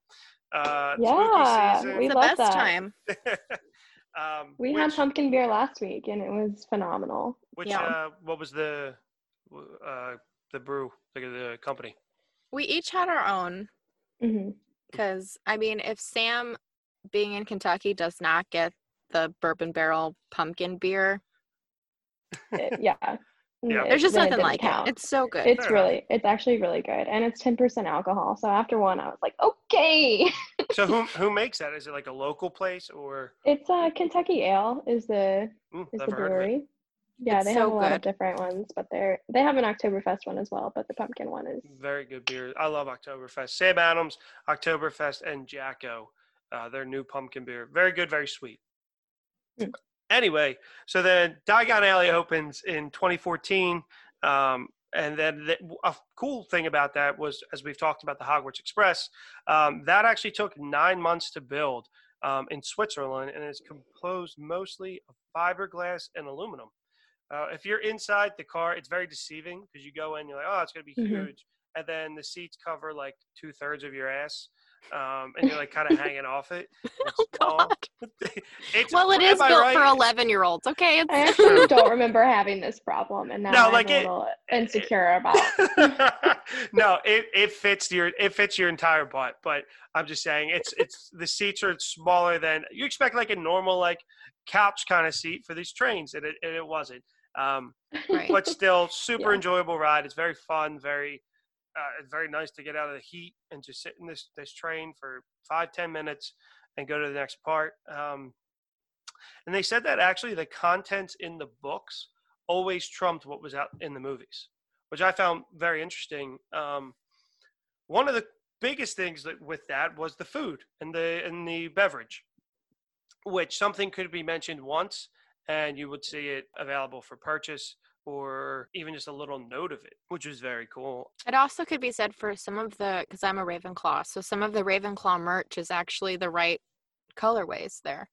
Uh, Yeah, spooky we It's the love best that. time. <laughs> season. um, we which, had pumpkin beer last week, and it was phenomenal. which Yeah. uh, what was the uh, the brew like the company? We each had our own hmm because I mean, if Sam, being in Kentucky, does not get the bourbon barrel pumpkin beer, <laughs> yeah. Yeah. there's just nothing like count. it. It's so good. It's Fair enough. really, it's actually really good, and it's ten percent alcohol. So after one, I was like, okay. so <laughs> who who makes that? Is it like a local place or? It's uh, Kentucky Ale is the Mm, is the heard it. brewery. Yeah, It's they so have a lot of different ones, but they're they have an Oktoberfest one as well. But the pumpkin one is Very good beer. I love Oktoberfest. Sam Adams, Oktoberfest, and Jacko. Uh, their new pumpkin beer. Very good, very sweet. Mm. Anyway, so then Diagon Alley opens in 2014. Um, and then the, a cool thing about that was, as we've talked about the Hogwarts Express, um, that actually took nine months to build um, in Switzerland and is composed mostly of fiberglass and aluminum. Uh, if you're inside the car, it's very deceiving because you go in, you're like, oh, it's going to be Mhm. huge. And then the seats cover like two thirds of your ass. Um, and you're like kind of hanging off it. <laughs> It's oh. God. <laughs> it's, Well, it am is I built right? for 11 year olds. Okay. I <laughs> actually don't remember having this problem, and now No, I'm like a it- little insecure about. no, it, it fits your it fits your entire butt. But I'm just saying it's it's the seats are smaller than you expect like a normal like couch kind of seat for these trains, and it and it wasn't. Um, right. but still super Yeah. enjoyable ride. It's very fun, very uh, it's very nice to get out of the heat and just sit in this this train for five ten minutes and go to the next part. Um, and they said that actually the contents in the books always trumped what was out in the movies, which I found very interesting. Um, one of the biggest things that with that was the food and the and the beverage, which something could be mentioned once and you would see it available for purchase or even just a little note of it, which was very cool. It also could be said for some of the, because I'm a Ravenclaw, so some of the Ravenclaw merch is actually the right colorways there.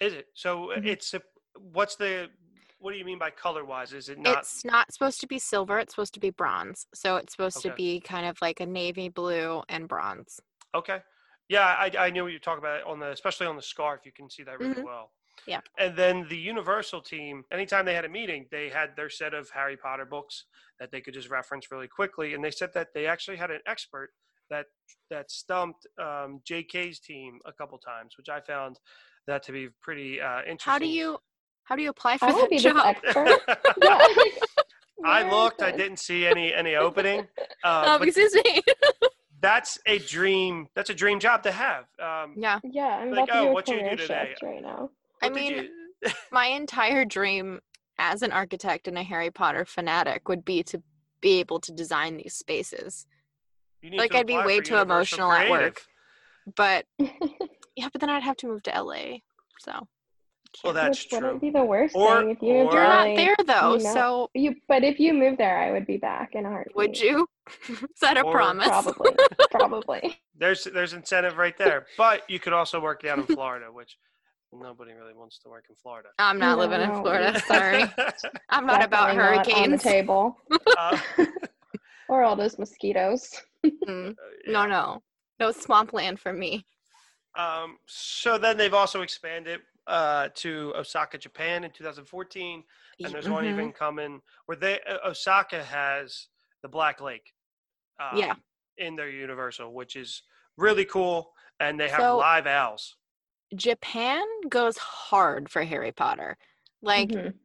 Is it? So Mhm. it's a, what's the what do you mean by color wise? Is it not It's not supposed to be silver, it's supposed to be bronze. So it's supposed to be kind of like a navy blue and bronze. Okay. Yeah, I, I knew what you're talking about on the, especially on the scarf. You can see that really Mhm. well. Yeah. And then the Universal team, anytime they had a meeting, they had their set of Harry Potter books that they could just reference really quickly. And they said that they actually had an expert that that stumped um, J.K.'s team a couple times, which I found that to be pretty uh, interesting. How do you how do you apply for I that job? expert. yeah. <laughs> <laughs> I looked. I didn't see any any opening. Uh, oh, excuse me. <laughs> that's a dream. That's a dream job to have. Um, yeah. Yeah, I'm Like, about to oh, do what you do today? right now. I what did mean, you- <laughs> my entire dream as an architect and a Harry Potter fanatic would be to be able to design these spaces. you need like, to I'd be way too Universal emotional at work. But <laughs> yeah, but then I'd have to move to LA. So Well, can't. that's Which wouldn't be the worst Or- thing if you moved or- you're not there though. you know. So You, but if you move there, I would be back in a heartbeat. would you? <laughs> Is that a Or promise? Probably. Probably. There's there's incentive right there, but you could also work down in Florida, which nobody really wants to work in Florida. I'm not living in No. Florida. <laughs> Sorry, I'm not about Definitely not on the hurricanes. table. <laughs> Uh, <laughs> or all those mosquitoes. Mm, No, no, no swampland for me. Um, so then they've also expanded uh, to Osaka, Japan in 2014, and there's one Mhm. even coming where they uh, Osaka has the Black Lake. Um, Yeah. In their Universal, which is really cool, and they have So- live owls. Japan goes hard for Harry Potter. Like Mhm.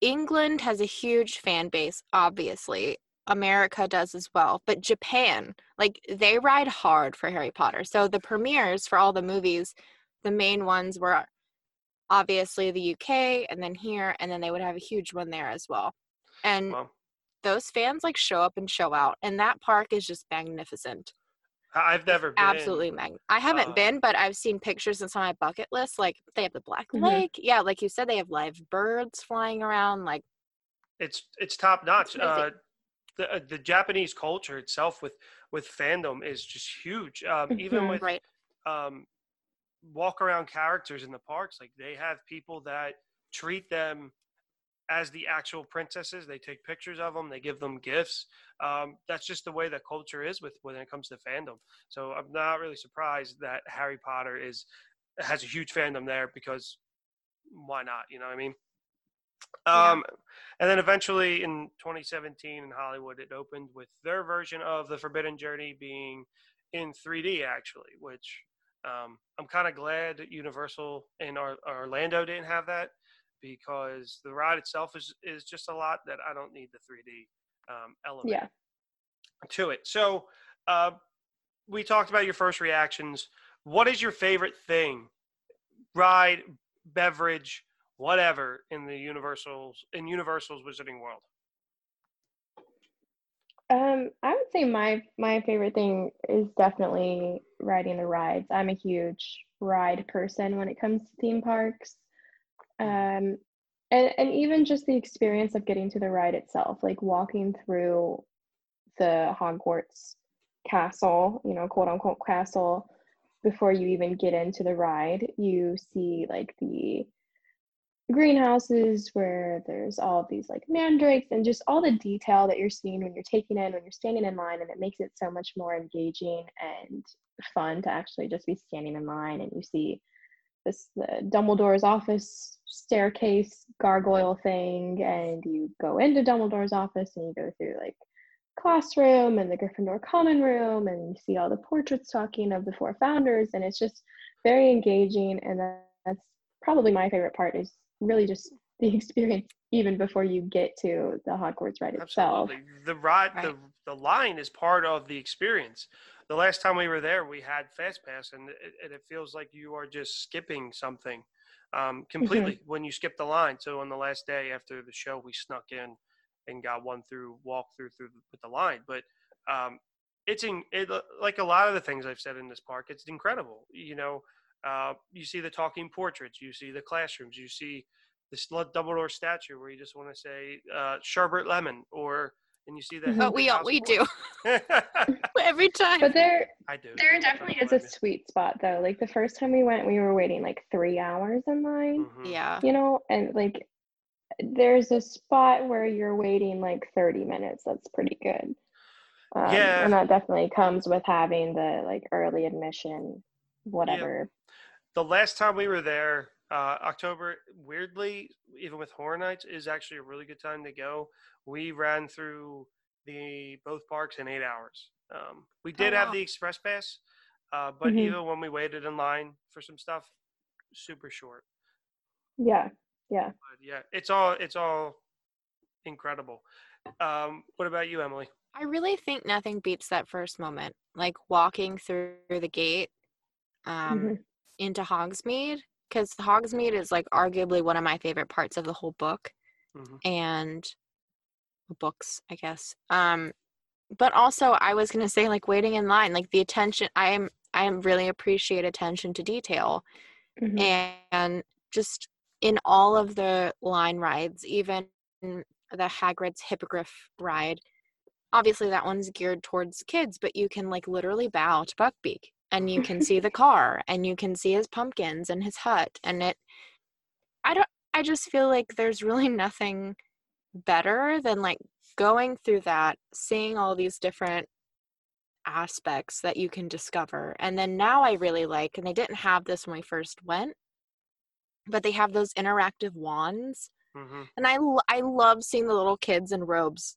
England has a huge fan base, obviously. America does as well. But Japan, like they ride hard for Harry Potter. So the premieres for all the movies, the main ones were obviously the UK and then here, and then they would have a huge one there as well. And Well, those fans like show up and show out. And that park is just magnificent. I've never been. Absolutely. I haven't Um, been, but I've seen pictures that's on my bucket list. Like they have the Black Mhm. Lake. Yeah, like you said, they have live birds flying around. Like it's it's top notch. Uh, the uh, the Japanese culture itself with with fandom is just huge. Um, even Mhm. with right. um, walk around characters in the parks, like they have people that treat them as the actual princesses. They take pictures of them. They give them gifts. Um, that's just the way that culture is with when it comes to fandom. So I'm not really surprised that Harry Potter is has a huge fandom there because why not? You know what I mean? Yeah. Um, and then eventually in 2017 in Hollywood, it opened with their version of the Forbidden Journey being in 3D actually, which um, I'm kind of glad that Universal in Or- Orlando didn't have that because the ride itself is is just a lot that I don't need the 3D um, element Yeah. to it. So uh, we talked about your first reactions. What is your favorite thing, ride, beverage, whatever, in the Universal's in Universal's Wizarding World? Um, I would say my my favorite thing is definitely riding the rides. I'm a huge ride person when it comes to theme parks. Um, and and even just the experience of getting to the ride itself, like walking through the Hogwarts castle, you know, quote unquote castle, before you even get into the ride, you see like the greenhouses where there's all these like mandrakes and just all the detail that you're seeing when you're taking in when you're standing in line and it makes it so much more engaging and fun to actually just be standing in line and you see this the Dumbledore's office staircase gargoyle thing and you go into Dumbledore's office and you go through like classroom and the Gryffindor common room and you see all the portraits talking of the four founders and it's just very engaging and that's probably my favorite part is really just <laughs> the experience even before you get to the Hogwarts ride itself. Absolutely, the ride, the the line is part of the experience. The last time we were there, we had Fast Pass, and it, and it feels like you are just skipping something um, completely when you skip the line. So on the last day after the show, we snuck in and got one through walk through through the- with the line. But um, it's in it, like a lot of the things I've said in this park. It's incredible. You know, uh, you see the talking portraits, you see the classrooms, you see this le- Dumbledore statue where you just want to say uh, sherbet lemon, or and you see the. Mhm. But we all we do <laughs> <laughs> every time. But there I do. there definitely is a sweet spot though. Like the first time we went, we were waiting like three hours in line. me. Mhm. yeah. you know and like there's a spot where you're waiting like 30 minutes that's pretty good um, Yeah. and that definitely comes with having the like early admission whatever The last time we were there, uh, October, weirdly, even with Horror Nights, is actually a really good time to go. We ran through the both parks in eight hours. Um, we did have wow. the express pass, uh, but Mhm. even when we waited in line for some stuff, super short. Yeah, yeah. But yeah, it's all it's all incredible. Um, what about you, Emily? I really think nothing beats that first moment, like walking through the gate um, Mhm. into Hogsmeade, because Hogsmeade is like arguably one of my favorite parts of the whole book Mhm. and books, I guess. Um, but also, I was gonna say like waiting in line, like the attention. I am I am really appreciate attention to detail Mhm. and just in all of the line rides, even the Hagrid's Hippogriff ride, obviously that one's geared towards kids, but you can like literally bow to Buckbeak and you can see the <laughs> car and you can see his pumpkins and his hut and it I don't I just feel like there's really <laughs> nothing better than like going through that, seeing all these different aspects that you can discover. And then now I really like, and they didn't have this when we first went, but they have those interactive wands. hmm And I love seeing the little kids in robes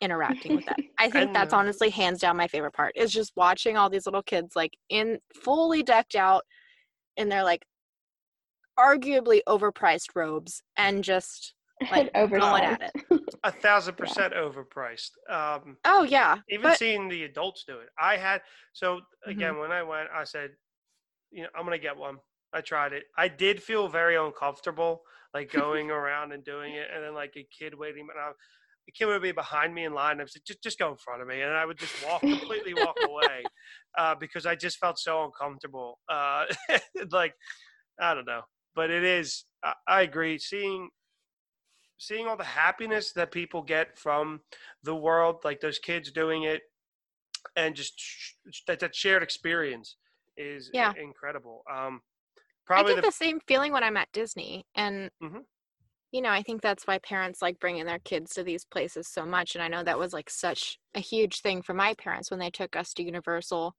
interacting with that. <laughs> I think And, that's honestly hands down my favorite part is just watching all these little kids like in fully decked out in their like arguably overpriced robes and just like <laughs> And going at it. <laughs> A thousand percent overpriced. Um, Oh yeah. even but- seeing the adults do it. I had so Mm-hmm. again when I went, I said, you know, I'm gonna get one. I tried it. I did feel very uncomfortable, like going around and doing it, and then like a kid waiting, and I, the kid would be behind me in line. I was like, just just go in front of me, and I would just walk completely walk <laughs> away uh, because I just felt so uncomfortable. Uh, <laughs> like I don't know, but it is. I, I agree. Seeing seeing all the happiness that people get from the world, like those kids doing it, and just sh- that that shared experience is Yeah. incredible. Um, I probably get the the same feeling when I'm at Disney, and Mhm. You know, I think that's why parents like bringing their kids to these places so much. And I know that was like such a huge thing for my parents when they took us to Universal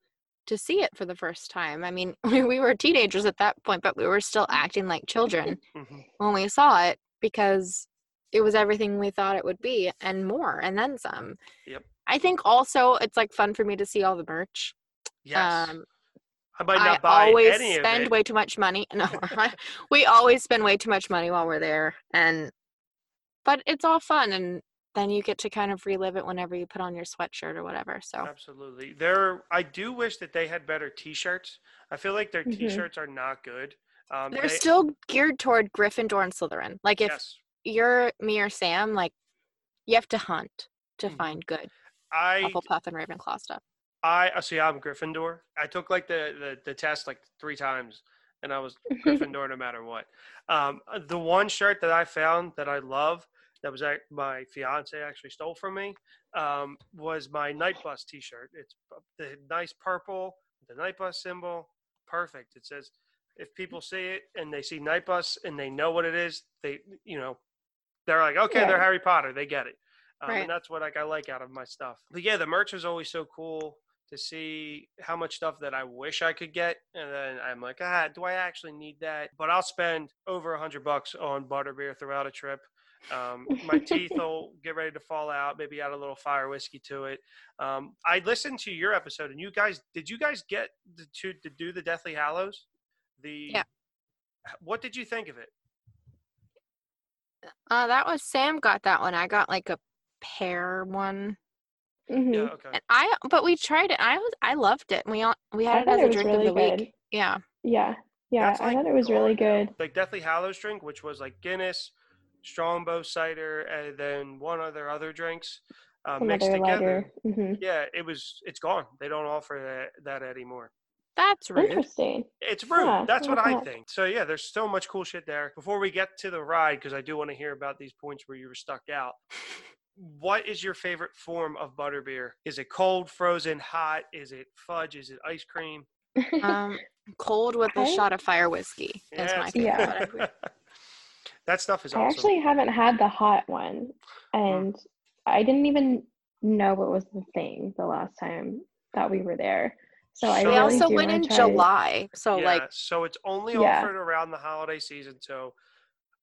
to see it for the first time. I mean, <laughs> we, we were teenagers at that point, but we were still acting like children <laughs> Mhm. when we saw it because it was everything we thought it would be and more, and then some. Yep. I think also it's like fun for me to see all the merch. yes. Um, I might I not buy always any of spend it. way too much money. <laughs> No, <laughs> <laughs> we always spend way too much money while we're there, and but it's all fun, and then you get to kind of relive it whenever you put on your sweatshirt or whatever. So Absolutely. There, I do wish that they had better T-shirts. I feel like their Mhm. T-shirts are not good. Um, they're they- still geared toward Gryffindor and Slytherin. Like if yes. you're me or Sam, like you have to hunt to Mhm. find good I Hufflepuff and Ravenclaw stuff. I uh, see. I'm Gryffindor. I took like the, the the test like three times, and I was <laughs> Gryffindor no matter what. Um, the one shirt that I found that I love that was ac- my fiance actually stole from me um, was my night bus T-shirt. It's the nice purple, the night bus symbol, perfect. It says if people see it and they see night bus and they know what it is, they you know they're like okay, they're Harry Potter, they get it. Um, Right. And that's what like I like out of my stuff. But yeah, the merch was always so cool to see how much stuff that I wish I could get, and then I'm like, ah, do I actually need that? But I'll spend over a hundred bucks on butterbeer throughout a trip. Um, my teeth <laughs> will get ready to fall out. Maybe add a little fire whiskey to it. Um, I listened to your episode, and you guys, did you guys get the, to to do the Deathly Hallows? The Yeah. What did you think of it? Uh, that was Sam got that one. I got like a pear one. Mhm. Yeah, okay. And I but we tried it. I was I loved it. We all we I had it as it a drink really of the good. week. Yeah. Yeah, yeah. That's I like thought it was really good. Like Deathly Hallows drink, which was like Guinness, Strongbow cider, and then one other other drinks uh, mixed Another together. lighter. hmm Yeah, it was. It's gone. They don't offer that that anymore. That's rude. Interesting. It's rude. Yeah, That's what I that. think. So yeah, there's so much cool shit there. Before we get to the ride, because I do want to hear about these points where you were stuck out. <laughs> What is your favorite form of butterbeer? Is it cold, frozen, hot? Is it fudge? Is it ice cream? Um <laughs> cold with a I- shot of fire whiskey is Yeah, my favorite. Yeah. <laughs> that stuff is I awesome. actually haven't had the hot one, Mm. and I didn't even know what was the thing the last time that we were there. So I So- We really also went in try- July. So yeah, like so it's only Yeah. offered around the holiday season, so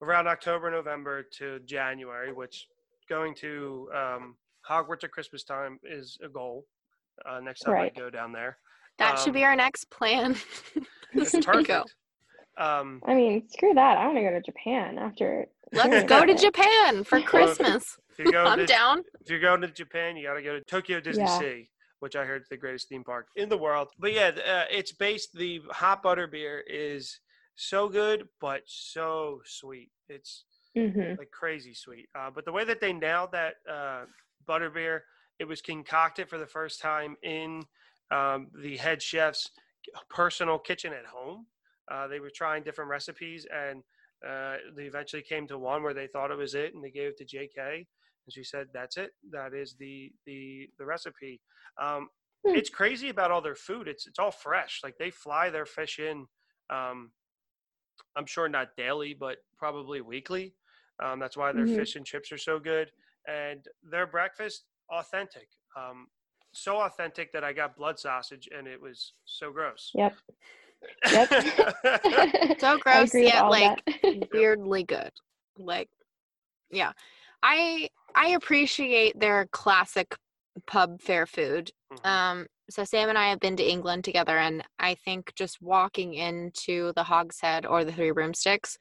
around October, November to January, which going to um, Hogwarts at Christmas time is a goal. Uh, next time Right. I go down there, that should um, be our next plan. <laughs> it's is perfect. go. Um, I mean, screw that. I want to go to Japan after. Let's go to. Japan for <laughs> Christmas. if you go I'm to, down. if you're going to Japan, you got to go to Tokyo Disney Yeah. Sea, which I heard is the greatest theme park in the world. But yeah, uh, it's based. The hot butter beer is so good, but so sweet. It's Mhm. like crazy sweet. Uh, but the way that they nailed that uh, butterbeer, it was concocted for the first time in um, the head chef's personal kitchen at home. Uh, they were trying different recipes, and uh, they eventually came to one where they thought it was it, and they gave it to J.K. And she said, "That's it. That is the the the recipe." Um, Hmm. It's crazy about all their food. It's it's all fresh. Like they fly their fish in. Um, I'm sure not daily, but probably weekly. Um, that's why their Mhm. fish and chips are so good, and their breakfast authentic. Um, so authentic that I got blood sausage, and it was so gross. Yep. Yep. <laughs> So gross, agree yet like that. <laughs> weirdly good. Like, yeah, I I appreciate their classic pub fair food. Mhm. Um, so Sam and I have been to England together, and I think just walking into the Hogshead or the Three Broomsticks,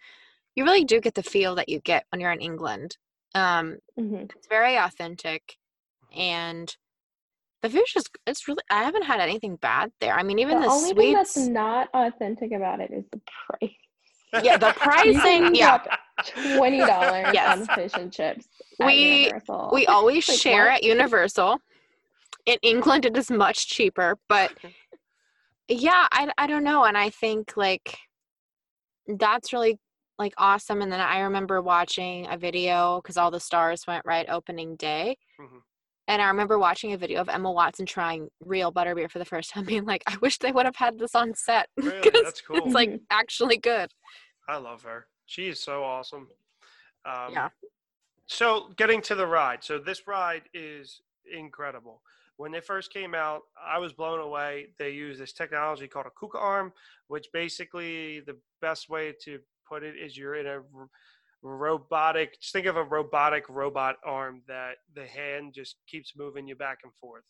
you really do get the feel that you get when you're in England. Um, Mhm. it's very authentic, and the food just it's really I haven't had anything bad there. I mean, even the the, only thing that's sweets. not authentic about it is the price. Yeah, the <laughs> pricing. Yeah, twenty dollars <laughs> Yes. on fish and chips. We- we always Like, share what? at Universal. In England, it is much cheaper, but <laughs> yeah, I, I don't know. And I think like that's really like awesome. And then I remember watching a video because all the stars went right opening day. Mhm. And I remember watching a video of Emma Watson trying real butterbeer for the first time, <laughs> being like, I wish they would have had this on set. <laughs> Really? That's cool. It's like actually good. I love her. She is so awesome. Um, Yeah. So getting to the ride. So this ride is incredible. When they first came out, I was blown away. They use this technology called a KUKA arm, which basically the best way to put it is you're in a robotic. Just think of a robotic robot arm that the hand just keeps moving you back and forth.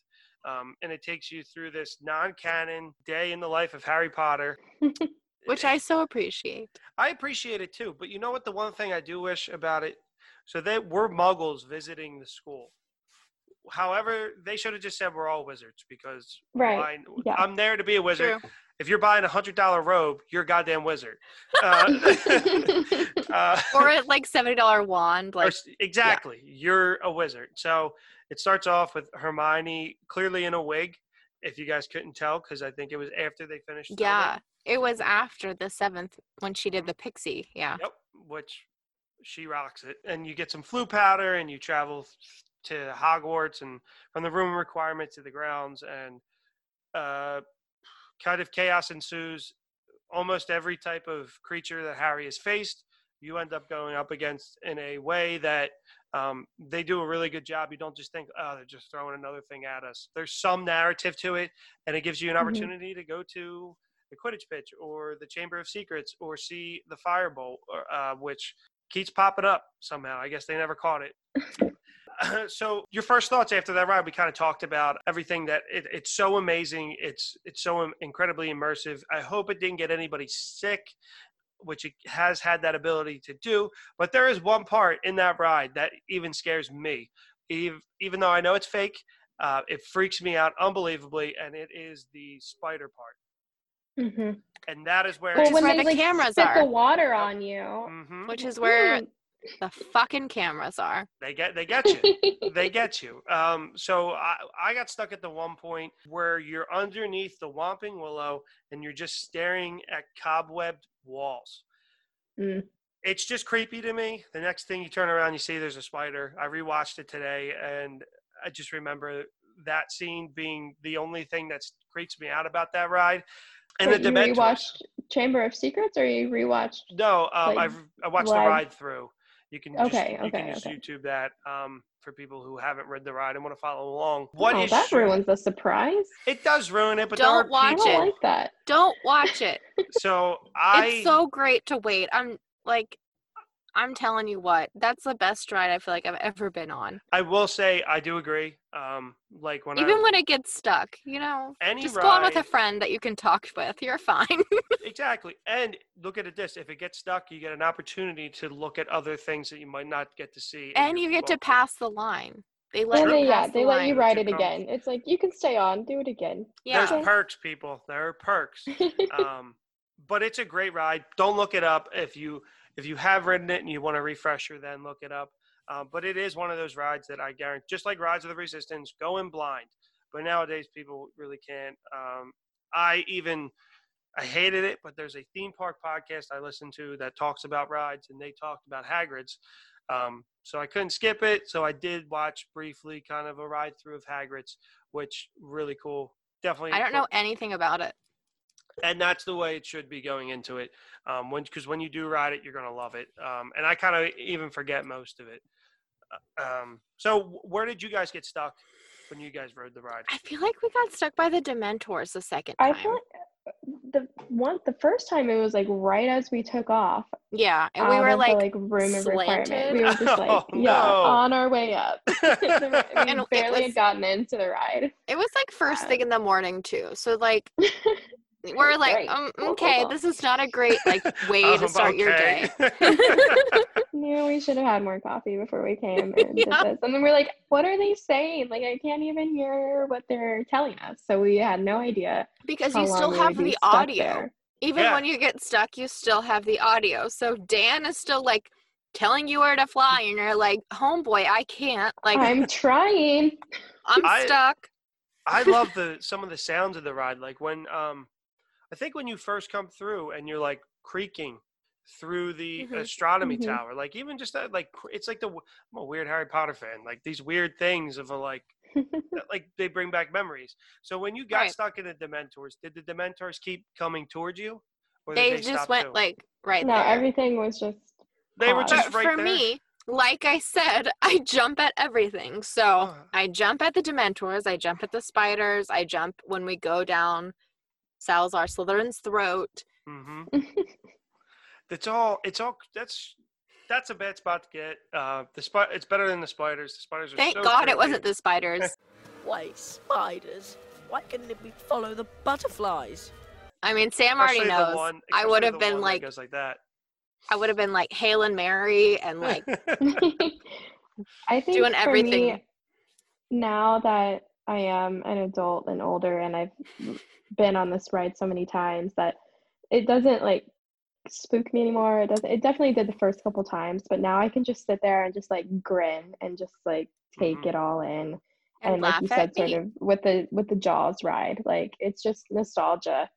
Um, and it takes you through this non-canon day in the life of Harry Potter. <laughs> Which I so appreciate. I appreciate it too, but you know what? The one thing I do wish about it, so they we're Muggles visiting the school. However, they should have just said we're all wizards because Right, why- yeah. I'm there to be a wizard. True. If you're buying a hundred dollar robe, you're a goddamn wizard. Uh, <laughs> <laughs> uh, Or a like seventy dollar wand, like s- exactly, you're a wizard. So it starts off with Hermione clearly in a wig. If you guys couldn't tell, because I think it was after they finished. filming. Yeah, it was after the seventh when she did the pixie. Yeah. Yep, which she rocks it. And you get some Floo powder and you travel to Hogwarts and from the room requirement to the grounds and uh, kind of chaos ensues. Almost every type of creature that Harry has faced, you end up going up against in a way that um, they do a really good job. You don't just think, oh, they're just throwing another thing at us. There's some narrative to it, and it gives you an Mhm. opportunity to go to the Quidditch pitch or the Chamber of Secrets or see the Firebolt, uh, which keeps popping up somehow. I guess they never caught it. <laughs> <clears throat> so your first thoughts after that ride we kind of talked about everything that it, it's so amazing it's it's so incredibly immersive i hope it didn't get anybody sick which it has had that ability to do but there is one part in that ride that even scares me even, even though i know it's fake uh, it freaks me out unbelievably and it is the spider part Mhm. and that is where Well, is when where they the like cameras spit are. the water Yep. on you. Mhm. Which is where Mm. The fucking cameras are. they get they get you <laughs> they get you. Um, so I, I got stuck at the one point where you're underneath the Whomping Willow and you're just staring at cobwebbed walls. Mm. It's just creepy to me. The next thing you turn around, you see there's a spider. I rewatched it today, and I just remember that scene being the only thing that creeps me out about that ride. And Wait, the you rewatched Chamber of Secrets, or you rewatched? No, um, like, I've I watched live? the ride through. You can just, Okay, you can just okay. YouTube that um, for people who haven't read the ride and want to follow along. What oh, is that true- ruins the surprise. It does ruin it, but Don't there are watch I people. don't it. like that. Don't watch it. So I It's so great to wait. I'm like I'm telling you what, that's the best ride I feel like I've ever been on. I will say I do agree. Um, like when Even I, when it gets stuck, you know, any just ride, go on with a friend that you can talk with. You're fine. <laughs> exactly. And look at it this: if it gets stuck, you get an opportunity to look at other things that you might not get to see. and you get to pass the line. They let And you they, yeah, pass the they let you ride it it again. It's like you can stay on, do it again. Yeah. There's perks, people. There are perks. <laughs> um, but it's a great ride. Don't look it up if you if you have ridden it and you want a refresher. Then look it up. Um, but it is one of those rides that I guarantee, just like Rise of the Resistance, go in blind. But nowadays, people really can't. Um, I even I hated it, but there's a theme park podcast I listen to that talks about rides, and they talked about Hagrid's. Um, so I couldn't skip it. So I did watch briefly, kind of a ride through of Hagrid's, which really cool. Definitely. I don't know anything about it. And that's the way it should be going into it. Um, when because when you do ride it, you're gonna love it. Um, and I kind of even forget most of it. Uh, Um, so where did you guys get stuck when you guys rode the ride? I feel like we got stuck by the Dementors the second time. I feel like the one the first time it was like right as we took off. yeah, and we were like, the, like room of requirement. slanted. We were just <laughs> like Oh, yeah, no. on our way up. <laughs> <laughs> we And it barely was- had gotten into the ride. it was like first Yeah. thing in the morning too. So like we're like, Great. um, Cool, cool, okay, cool. this is not a great like <laughs> way to Um, start your day. okay. <laughs> <laughs> Yeah, we should have had more coffee before we came and Yeah. did this. And then we're like, what are they saying? Like I can't even hear what they're telling us. So we had no idea. because you still have the audio. there. Even Yeah. when you get stuck, you still have the audio. So Dan is still like telling you where to fly, and you're like, homeboy, I can't. Like I'm, trying. I'm trying. I- stuck. I love the some of the sounds of the ride. Like when um, I think when you first come through and you're like creaking through the Mhm. astronomy Mhm. tower. Like even just that, like it's like the w- I'm a weird Harry Potter fan. Like these weird things of a like <laughs> that, like they bring back memories. So when you got Right. stuck in the Dementors, did the Dementors keep coming towards you? Or did They, they just stop went too? like right no, there. everything was just they were just right for there. me, like I said, <laughs> I jump at everything. So. I jump at the Dementors, I jump at the spiders, I jump when we go down Salazar Slytherin's throat. Mm-hmm. <laughs> It's all. It's all. That's that's a bad spot to get. Uh, the spot. It's better than the spiders. The spiders are. Thank so God it wasn't the spiders. <laughs> Why spiders? Why couldn't we follow the butterflies? I mean, Sam already Especially the knows. one- I would have been one that like, goes like that. I would have been like Hail and Mary and like <laughs> I think Doing for everything. me, now that I am an adult and older and I've been on this ride so many times that it doesn't like spook me anymore. It doesn't it definitely did the first couple times, but now I can just sit there and just like grin and just like take Mhm. it all in. and, And, like you said, sort me. of with the with the Jaws ride, like it's just nostalgia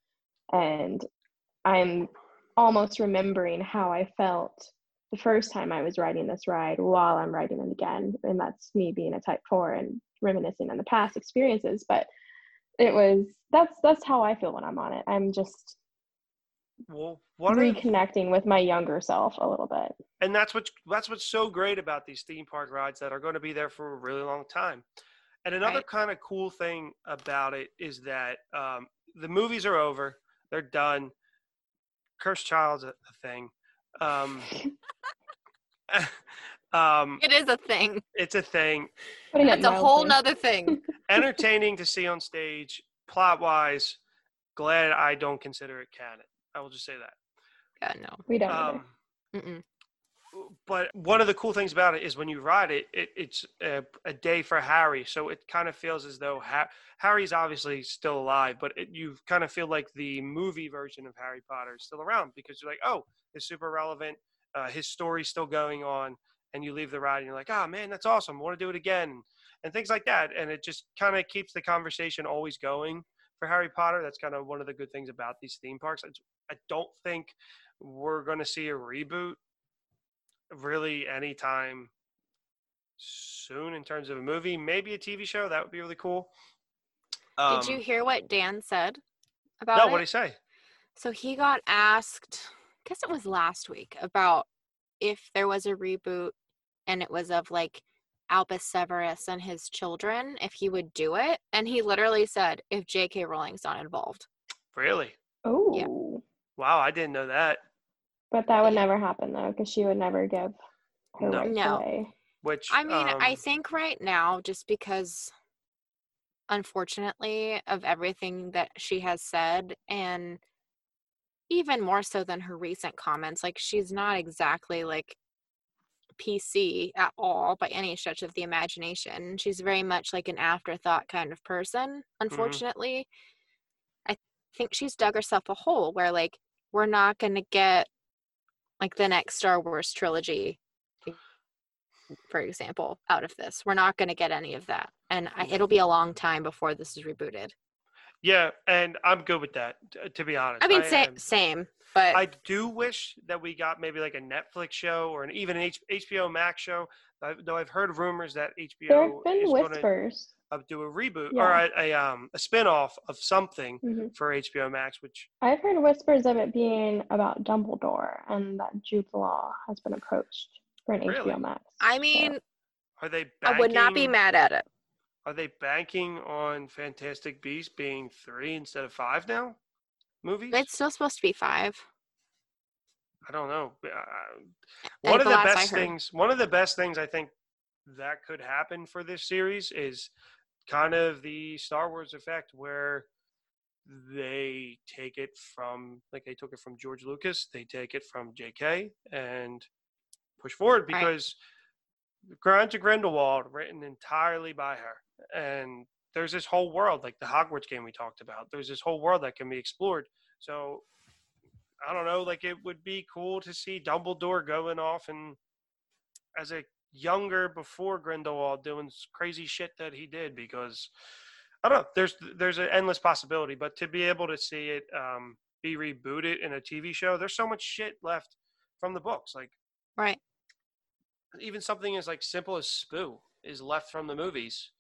and I'm almost remembering how I felt the first time I was riding this ride while I'm riding it again. And that's me being a type four and reminiscing on the past experiences. But it was that's that's how I feel when I'm on it. I'm just well, reconnecting with my younger self a little bit. and that's what that's what's so great about these theme park rides that are going to be there for a really long time. And another Right. kind of cool thing about it is that um, the movies are over; they're done. Cursed Child's a, a thing. Um, <laughs> <laughs> um, It is a thing. it's a thing. Putting it That's a whole mildly. nother thing. <laughs> Entertaining to see on stage, plot wise. Glad I don't consider it canon. I will just say that. Yeah, no. We don't. Um, but one of the cool things about it is when you ride it, it it's a, a day for Harry. So it kind of feels as though ha- Harry's obviously still alive, but it, you kind of feel like the movie version of Harry Potter is still around because you're like, oh, it's super relevant. Uh, his story's still going on, and you leave the ride and you're like, oh man, that's awesome. I want to do it again, and things like that. And it just kind of keeps the conversation always going for Harry Potter. That's kind of one of the good things about these theme parks. I don't think we're going to see a reboot really anytime soon in terms of a movie, maybe a TV show. That would be really cool. Um, Did you hear what Dan said about No, it? what did he say? So he got asked, I guess it was last week, about if there was a reboot and it was of like Albus Severus and his children, if he would do it. And he literally said, if J.K. Rowling's not involved. Really? Oh, Yeah. Wow, I didn't know that. But that would never happen though, because she would never give her No. rights No. away. Which I mean, I um, think right now, just because, unfortunately, of everything that she has said, and even more so than her recent comments, like she's not exactly like PC at all by any stretch of the imagination. She's very much like an afterthought kind of person, mm-hmm. unfortunately. I think she's dug herself a hole where, like, we're not going to get like the next Star Wars trilogy for example, out of this. We're not going to get any of that. And I, it'll be a mm-hmm. long time before this is rebooted. Yeah, and I'm good with that. t- To be honest, I mean, I same, am- same, but I do wish that we got maybe like a Netflix show or an even an H- HBO Max show. I, though I've heard rumors that There HBO have been is going to whispers. do a reboot Yeah. or a, a um a spinoff of something Mhm. for HBO Max, which I've heard whispers of it being about Dumbledore and that Jude Law has been approached for an Really? HBO Max. I show. mean, are they? I would not be mad at it. Are they banking on Fantastic Beasts being three instead of five now? Movies? It's still supposed to be five. I don't know. Uh, Uh, One of the the last I best things. One of the best things I think that could happen for this series is kind of the Star Wars effect, where they take it from like they took it from George Lucas, they take it from J.K. and push forward Right. because Grind to Grindelwald written entirely by her, and there's this whole world like the Hogwarts game we talked about. There's this whole world that can be explored. So I don't know, like it would be cool to see Dumbledore going off and as a younger before Grindelwald doing crazy shit that he did because I don't know. There's there's an endless possibility, but to be able to see it um, be rebooted in a TV show, there's so much shit left from the books. Like Right. even something as like simple as Spoo is left from the movies,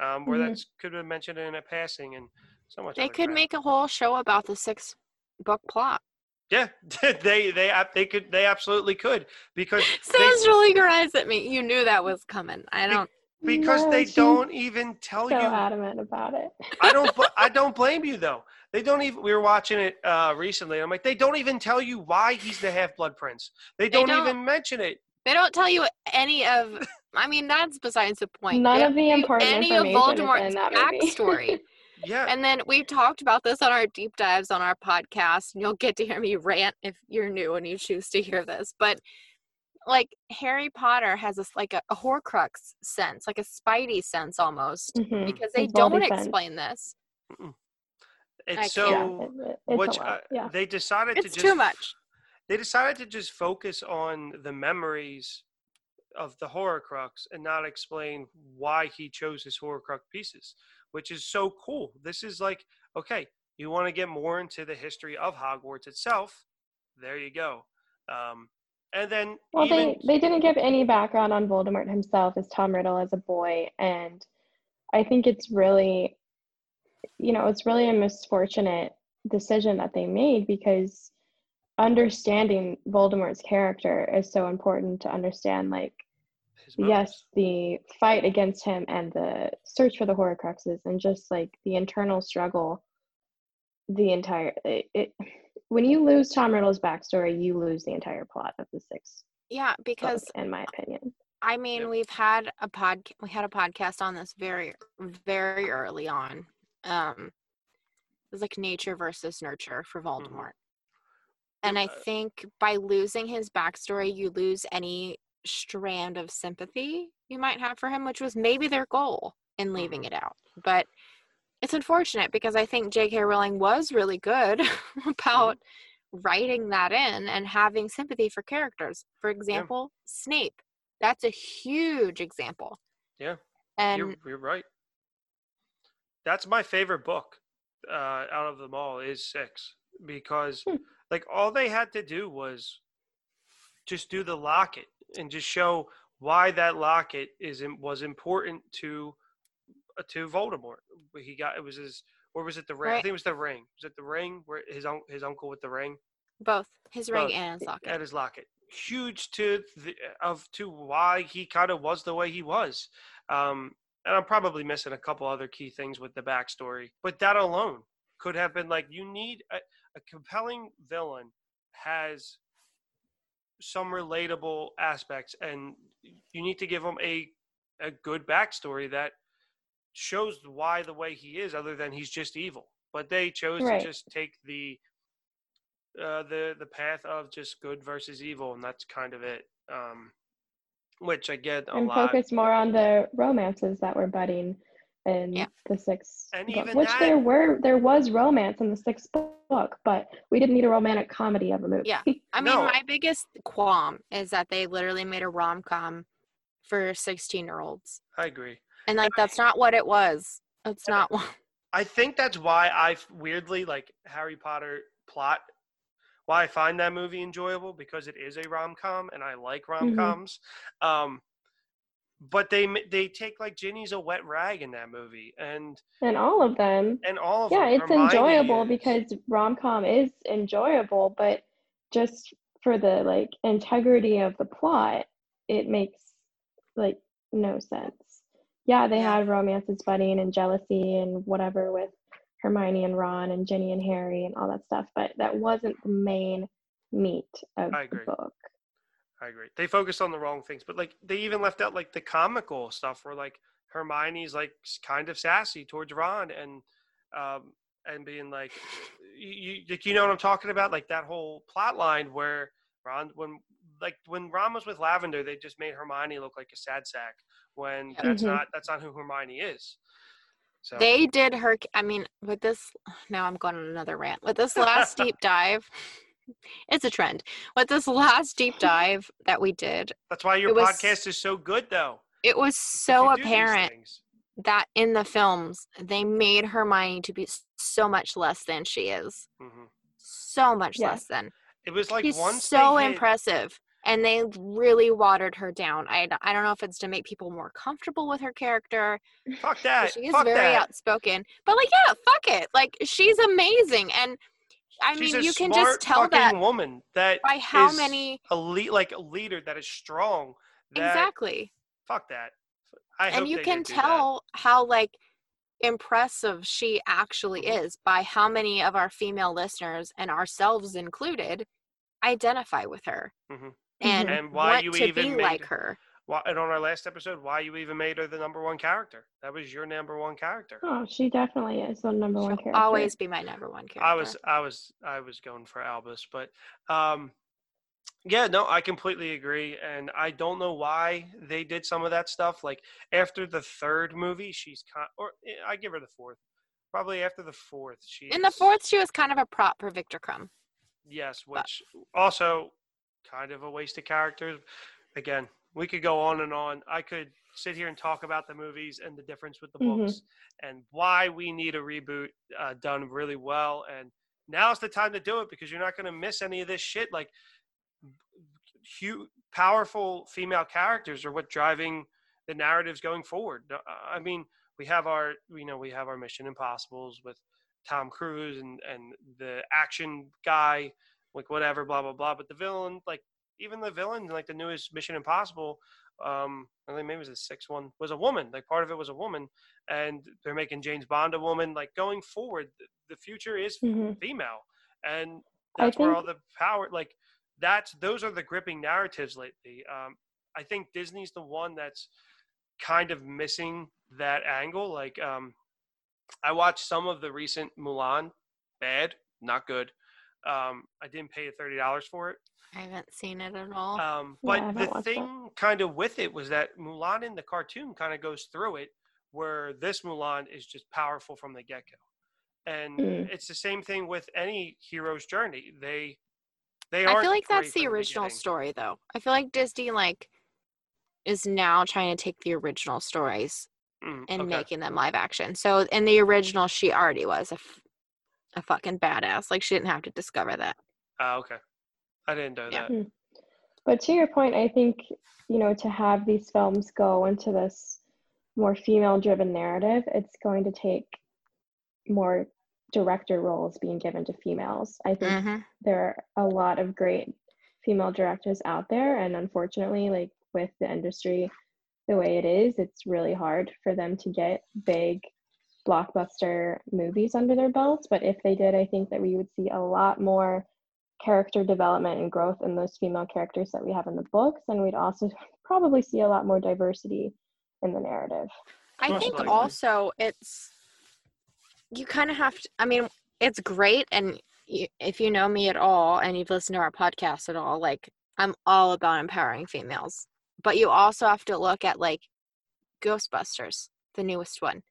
um, where Mhm. that's could have been mentioned in a passing and so much. They could crap. make a whole show about the six book plot. Yeah, <laughs> they they ab- they could they absolutely could because Sam's rolling her eyes at me. You knew that was coming. I don't. because No, they don't even tell so you. adamant about it. I don't <laughs> I don't blame you though. They don't even. We were watching it uh, recently. I'm like, they don't even tell you why he's the half blood prince. They don't, don't. even mention it. They don't tell you any of. <laughs> I mean, that's besides the point. None They of the don't important any of information is in Voldemort's that movie. backstory. <laughs> Yeah, And then we've talked about this on our deep dives on our podcast, and you'll get to hear me <laughs> rant if you're new and you choose to hear this. But like Harry Potter has this like a, a Horcrux sense, like a Spidey sense almost, Mhm. because they His don't Voldy sense. explain this. I it's can't. so. yeah, it- it- it's which a lot. uh, yeah. they decided It's to just too much. they decided to just focus on the memories of the Horcrux and not explain why he chose his Horcrux pieces, which is so cool. This is like, okay, you want to get more into the history of Hogwarts itself. There you go. Um, and then Well, even they, they didn't give any background on Voldemort himself as Tom Riddle as a boy, and I think it's really, you know, it's really a misfortunate decision that they made because understanding Voldemort's character is so important to understand, like. Yes, the fight against him and the search for the Horcruxes and just like the internal struggle, the entire it, it when you lose Tom Riddle's backstory, you lose the entire plot of the six Yeah, book, because in my opinion. I mean, Yep. we've had a pod we had a podcast on this very very early on. Um it was like nature versus nurture for Voldemort. And I uh, think by losing his backstory, you lose any strand of sympathy you might have for him, which was maybe their goal in leaving Mhm. it out. But it's unfortunate because I think J.K. Rowling was really good <laughs> about writing that in and having sympathy for characters. For example, Snape. That's a huge example. Yeah, And you're, you're right. That's my favorite book uh, out of them all is six because Hmm. like all they had to do was just do the locket and just show why that locket is was important to uh, to Voldemort. He got it was his or was it the ring? I think it was the ring. Was it the ring where his un- his uncle with the ring both his ring Both. and his locket. at his locket? Huge to the, of to why he kind of was the way he was. Um, and I'm probably missing a couple other key things with the backstory, but that alone could have been like you need a, a compelling villain has some relatable aspects, and you need to give him a a good backstory that shows why the way he is, other than he's just evil. But they chose Right. to just take the uh, the the path of just good versus evil, and that's kind of it. Um, which I get a and lot. focus more on the romances that were budding in Yeah. the sixth And book, even which that- there were there was romance in the sixth book, but we didn't need a romantic comedy of a movie. Yeah. <laughs> I mean, No. my biggest qualm is that they literally made a rom com for 16 year olds. I agree. And like, that's not what it was. It's not what. <laughs> I think that's why I weirdly like Harry Potter plot. Why I find that movie enjoyable because it is a rom com and I like rom coms. Um, but they they take like Ginny's a wet rag in that movie, and and all of them. and all of Yeah, them, it's Hermione enjoyable is- because rom com is enjoyable, but just for the like integrity of the plot, it makes like no sense. Yeah, they had romances budding and jealousy and whatever with Hermione and Ron and Ginny and Harry and all that stuff, but that wasn't the main meat of the book. I agree. They focused on the wrong things, but like they even left out like the comical stuff where like Hermione's like kind of sassy towards Ron and um and being like you, you like, you know what I'm talking about like that whole plot line where Ron when like when Ron was with Lavender they just made Hermione look like a sad sack when Yep. that's not that's not who Hermione is. So They did her. I mean, with this, now I'm going on another rant. With this last <laughs> deep dive, it's a trend. With this last deep dive that we did, that's why your was- podcast is so good though. it was so you do these apparent that in the films they made Hermione to be so much less than she is. Mhm. So much Yeah. less than. It was like She's once so hit- impressive. And they really watered her down. I, I don't know if it's to make people more comfortable with her character. Fuck 'cause that. She is fuck very that. outspoken. But like, yeah, fuck it. Like she's amazing. And I She's mean, you can just tell that woman that by how is many elite, like a leader that is strong. That, exactly. Fuck that. I and you can didn't do that. tell how like impressive she actually Mhm. is by how many of our female listeners and ourselves included identify with her Mhm. and, And why want you to even be made like her Why, and on our last episode, why you even made her the number one character? That was your number one character. Oh, she definitely is the number one she'll character. always be my number one character I was, I was, I was going for Albus, but um, yeah, no, I completely agree, and I don't know why they did some of that stuff. Like after the third movie, she's kind, or eh, I give her the fourth. Probably after the fourth, she in the fourth she was kind of a prop for Viktor Krum Yes, which also kind of a waste of characters. Again, we could go on and on. I could sit here and talk about the movies and the difference with the Mhm. books and why we need a reboot uh, done really well. And now's the time to do it because you're not going to miss any of this shit. Like, huge, powerful female characters are what driving the narratives going forward. I mean, we have our, you know, we have our Mission Impossibles with Tom Cruise and and the action guy, like whatever, blah blah blah. But the villain, like even the villain, like the newest Mission Impossible, um, I think maybe it was the sixth one, was a woman. Like part of it was a woman, and they're making James Bond a woman. Like going forward, the, future is Mhm. female, and that's where all the power. Like that's those are the gripping narratives lately. Um, I think Disney's the one that's kind of missing that angle. Like, um, I watched some of the recent Mulan. Bad, not good. Um, I didn't pay thirty dollars for it. i haven't seen it at all Um, but haven't the watched it. thing kind of with it was that Mulan in the cartoon kind of goes through it, where this Mulan is just powerful from the get go. And Mm. it's the same thing with any hero's journey. They they i aren't feel like that's the original beginning. story though i feel like disney like is now trying to take the original stories Mm, and okay. making them live action. So in the original, she already was a, f- a fucking badass. Like she didn't have to discover that. Ah, okay. I didn't know Yeah. that. But to your point, I think, you know, to have these films go into this more female driven narrative, it's going to take more director roles being given to females. I think hmm there are a lot of great female directors out there, and unfortunately, like with the industry the way it is, it's really hard for them to get big blockbuster movies under their belts. But if they did, I think that we would see a lot more character development and growth in those female characters that we have in the books, and we'd also <laughs> probably see a lot more diversity in the narrative. I think also it's you kind of have to. I mean, it's great, and y- if you know me at all and you've listened to our podcast at all, like I'm all about empowering females. But you also have to look at like Ghostbusters, the newest one.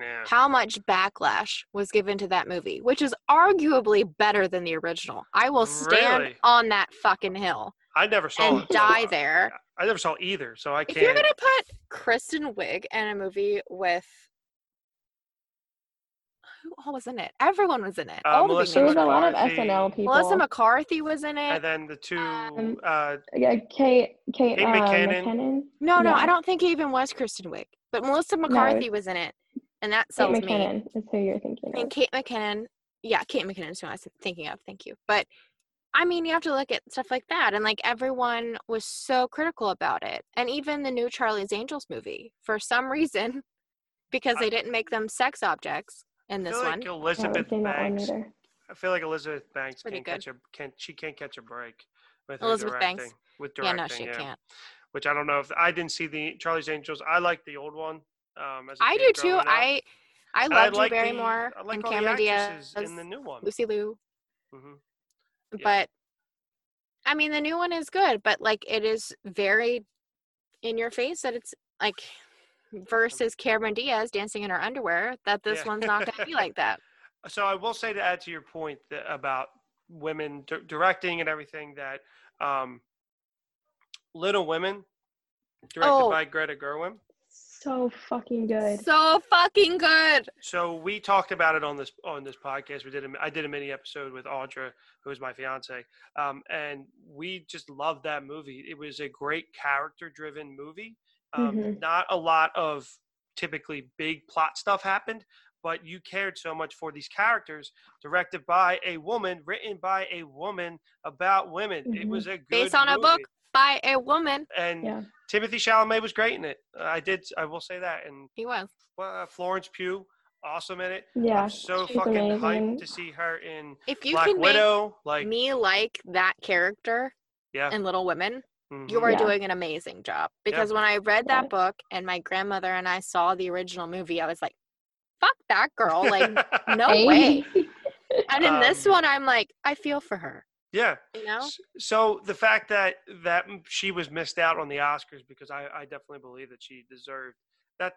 Yeah. How much backlash was given to that movie, which is arguably better than the original. I will stand Really? on that fucking hill I never saw and it. die there. I never saw either, so I can't. If you're gonna put Kristen Wiig in a movie with who all was in it? Everyone was in it. Uh, all the There was a lot of SNL people. Melissa McCarthy was in it. and then the two, Um, uh, yeah, Kate, Kate, Kate uh, McKinnon. McKinnon. no, no, yeah. I don't think it even was Kristen Wiig, but Melissa McCarthy was in it, and that Kate sells me. McKinnon is who you're thinking And of. Kate McKinnon, yeah, Kate McKinnon is who I was thinking of. Thank you, but. I mean, you have to look at stuff like that, and like everyone was so critical about it, and even the new Charlie's Angels movie, for some reason, <laughs> because they didn't make them sex objects in I this feel one. like I Elizabeth seen that one Banks. I feel like Elizabeth Banks Pretty can't catch a can she can't catch a break with her Elizabeth Banks? with directing. With Yeah, no, she can't. Which I don't know if I didn't see the Charlie's Angels. I like the old one. Um, I do too. up. I I love like Drew the- Barrymore I like and Cameron Diaz, in the new one. Lucy Liu, hmm Yeah. but I mean the new one is good, but like it is very in your face that it's like versus Cameron Diaz dancing in her underwear that this Yeah. one's not going to be like that. <laughs> So I will say to add to your point that, about women di- directing and everything that um, Little Women, directed Oh. by Greta Gerwig. So fucking good. So fucking good. So we talked about it on this on this podcast. We did a, I did a mini episode with Audra, who is my fiance, um, and we just loved that movie. It was a great character driven movie. Um, Mhm. Not a lot of typically big plot stuff happened, but you cared so much for these characters. Directed by a woman, written by a woman about women. It Mhm. was a good Based on a book by a woman. and Yeah. Timothée Chalamet was great in it. I did. I will say that. And He was. uh, Florence Pugh, awesome in it. Yeah. I'm so fucking amazing. hyped to see her in If you Black can Widow. Like, make me like that character yeah, in Little Women, mhm. you are Yeah. doing an amazing job. Because when I read Yeah. that book and my grandmother and I saw the original movie, I was like, fuck that girl. Like, <laughs> no way. <laughs> And in this Um, one, I'm like, I feel for her. Yeah. You know? So the fact that that she was missed out on the Oscars because I, I definitely believe that she deserved that.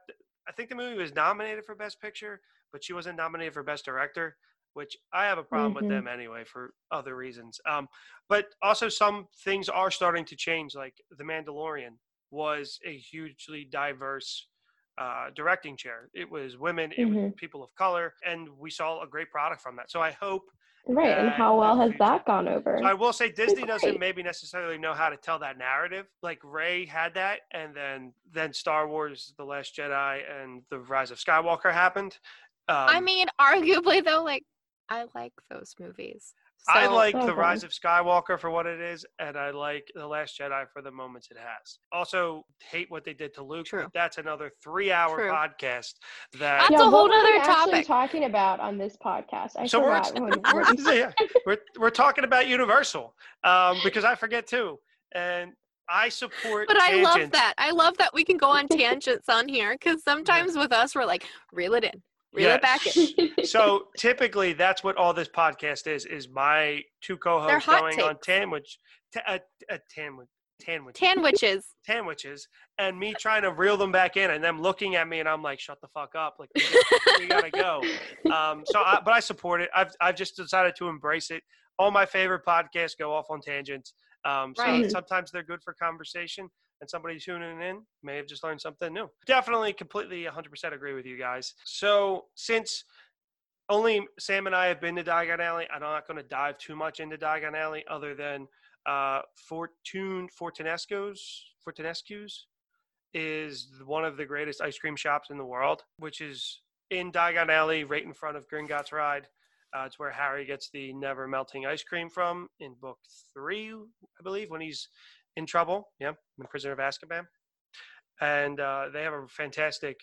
I think the movie was nominated for Best Picture, but she wasn't nominated for Best Director, which I have a problem with Mhm. them anyway for other reasons. Um, but also some things are starting to change. Like The Mandalorian was a hugely diverse uh, directing chair. It was women, it was Mhm. people of color, and we saw a great product from that. So I hope Right. And Yeah, how well has that gone over? so I will say Disney doesn't great. maybe necessarily know how to tell that narrative. Like Rey had that, and then then Star Wars: The Last Jedi and The Rise of Skywalker happened. Um, I mean, arguably, though, like, I like those movies. I like Oh, The Rise of Skywalker for what it is, and I like The Last Jedi for the moments it has. Also, hate what they did to Luke. True. That's another three-hour True. podcast. That That's yeah, a whole other were we nother topic. talking about on this podcast? I so we're, forgot. <laughs> we're, when- yeah, <laughs> we're we're talking about Universal um, because I forget too, and I support. But I love that. I love that we can go on <laughs> tangents on here because sometimes with us, we're like, reel it in, reel it back in. <laughs> so typically that's what all this podcast is is my two co-hosts going on takes. tanwich ta- uh, uh, tanwich tanwich Tanwitches. sandwiches and me trying to reel them back in and them looking at me and I'm like shut the fuck up like we, gotta- we gotta go <laughs> um so I, but I support it I've I've just decided to embrace it all my favorite podcasts go off on tangents um so Right. sometimes they're good for conversation and somebody tuning in may have just learned something new definitely completely 100% agree with you guys so since only Sam and I have been to Diagon Alley. I'm not going to dive too much into Diagon Alley other than uh, Fortune Fortunesco's Fortunescu's is one of the greatest ice cream shops in the world, which is in Diagon Alley, right in front of Gringotts Ride. Uh, it's where Harry gets the never melting ice cream from in book three, I believe, when he's in trouble. Yeah, in Prisoner of Azkaban. And uh, they have a fantastic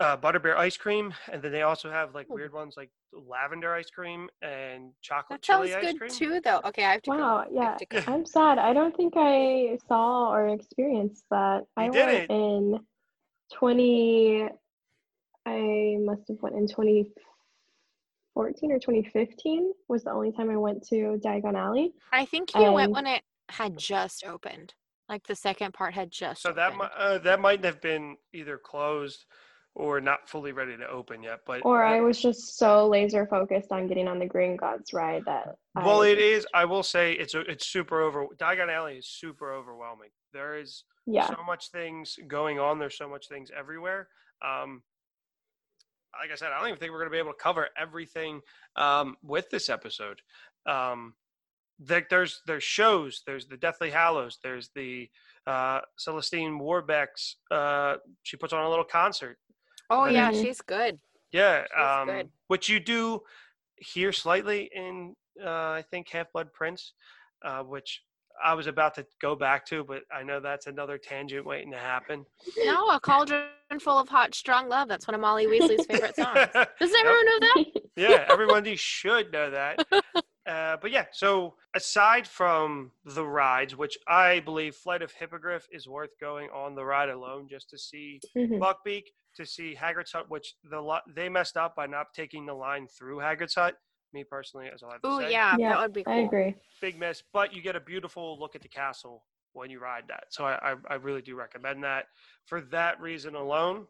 uh, butterbeer ice cream, and then they also have like weird ones like lavender ice cream and chocolate That sounds chili ice good cream. too, though. Okay, I have to. Wow, go. I have yeah. to go. I'm sad. I don't think I saw or experienced that. I You went didn't. in 20 I must have went in 2014 or 2015 was the only time I went to Diagon Alley. I think you went when it had just opened. Like the second part had just. So that might uh, that might have been either closed or not fully ready to open yet. But Or I was just so laser focused on getting on the Gringotts ride that well, I, it is. I will say it's a, it's super over. Diagon Alley is super overwhelming. There is yeah. so much things going on. There's so much things everywhere. Um, like I said, I don't even think we're going to be able to cover everything um, with this episode. Um, there, there's there's shows. There's the Deathly Hallows. There's the uh, Celestine Warbeck's. Uh, she puts on a little concert. Oh yeah, Mhm. she's good. Yeah, She's um, good. which you do hear slightly in uh, I think Half Blood Prince, uh, which I was about to go back to, but I know that's another tangent waiting to happen. No, a cauldron full of hot, strong love. That's one of Molly Weasley's favorite songs. <laughs> Doesn't Yep. everyone know that? yeah, everyone <laughs> should know that. Uh, but yeah, so aside from the rides, which I believe Flight of Hippogriff is worth going on the ride alone just to see Mhm. Buckbeak, to see Hagrid's Hut, which the lo- they messed up by not taking the line through Hagrid's Hut. Me personally, as I like to Oh say, yeah, Yeah, that would be cool. I agree. big miss. But you get a beautiful look at the castle when you ride that. So I, I, I really do recommend that for that reason alone.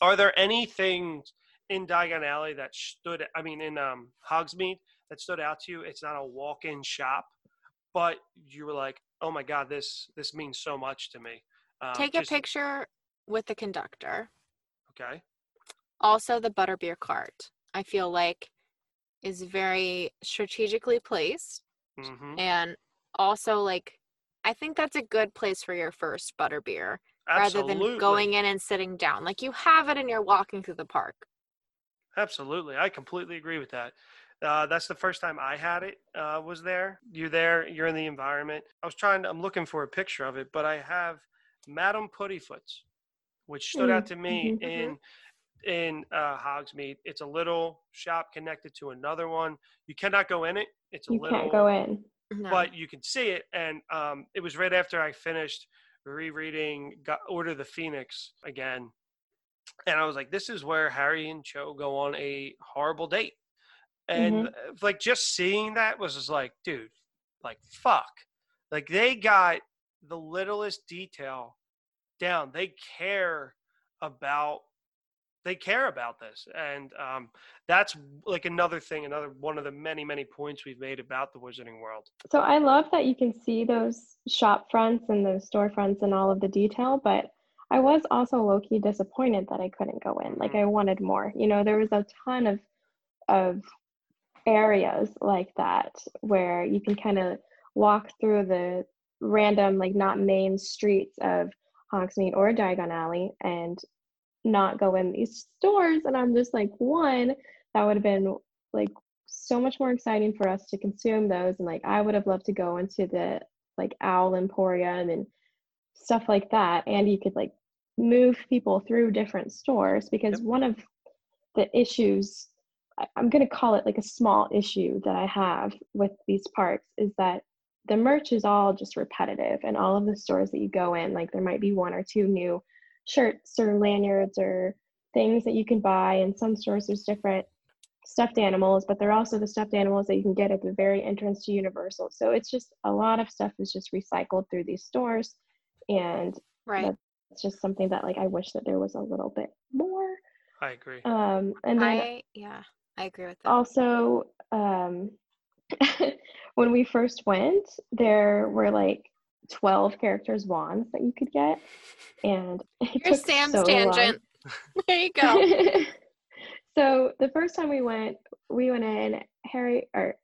Are there any things in Diagon Alley that stood? I mean, in um, Hogsmeade that stood out to you? It's not a walk-in shop, but you were like, "Oh my god, this this means so much to me." Um, Take a just- picture with the conductor. Okay. Also, the butterbeer cart. I feel like is very strategically placed, hmm and also like I think that's a good place for your first butterbeer rather than going in and sitting down. Like you have it and you're walking through the park. Absolutely, I completely agree with that. Uh, that's the first time I had it. Uh, was there? You're there. You're in the environment. I was trying. To, I'm looking for a picture of it, but I have Madame Puddifoot's, which stood out Mm, to me mhm. in in uh, Hogsmeade. It's a little shop connected to another one. You cannot go in it. It's a You little. can't go in. No. but you can see it. And um, it was right after I finished rereading Go- Order of the Phoenix again, and I was like, "This is where Harry and Cho go on a horrible date." And uh, like just seeing that was just like, dude, like fuck, like they got the littlest detail down. They care about they care about this and um, that's like another thing another one of the many many points we've made about the wizarding world So I love that you can see those shop fronts and those storefronts and all of the detail, but I was also low key disappointed that I couldn't go in. Like Mhm. I wanted more. You know, there was a ton of of areas like that where you can kind of walk through the random, like not main streets of Hogsmeade or Diagon Alley and not go in these stores. And I'm just like, one, that would have been like so much more exciting for us to consume those. And like, I would have loved to go into the like Owl Emporium and stuff like that. And you could like move people through different stores because Yep. one of the issues I'm going to call it like a small issue that I have with these parks is that the merch is all just repetitive and all of the stores that you go in like there might be one or two new shirts or lanyards or things that you can buy in some stores there's different stuffed animals but they're also the stuffed animals that you can get at the very entrance to universal. So it's just a lot of stuff is just recycled through these stores and right. it's just something that like i wish that there was a little bit more. I agree. Um and then I yeah, I agree with that. also um <laughs> when we first went there were like 12 characters wands that you could get and <laughs> it Here's took Sam's so long. tangent. <laughs> there you go. so the first time we went we went in harry or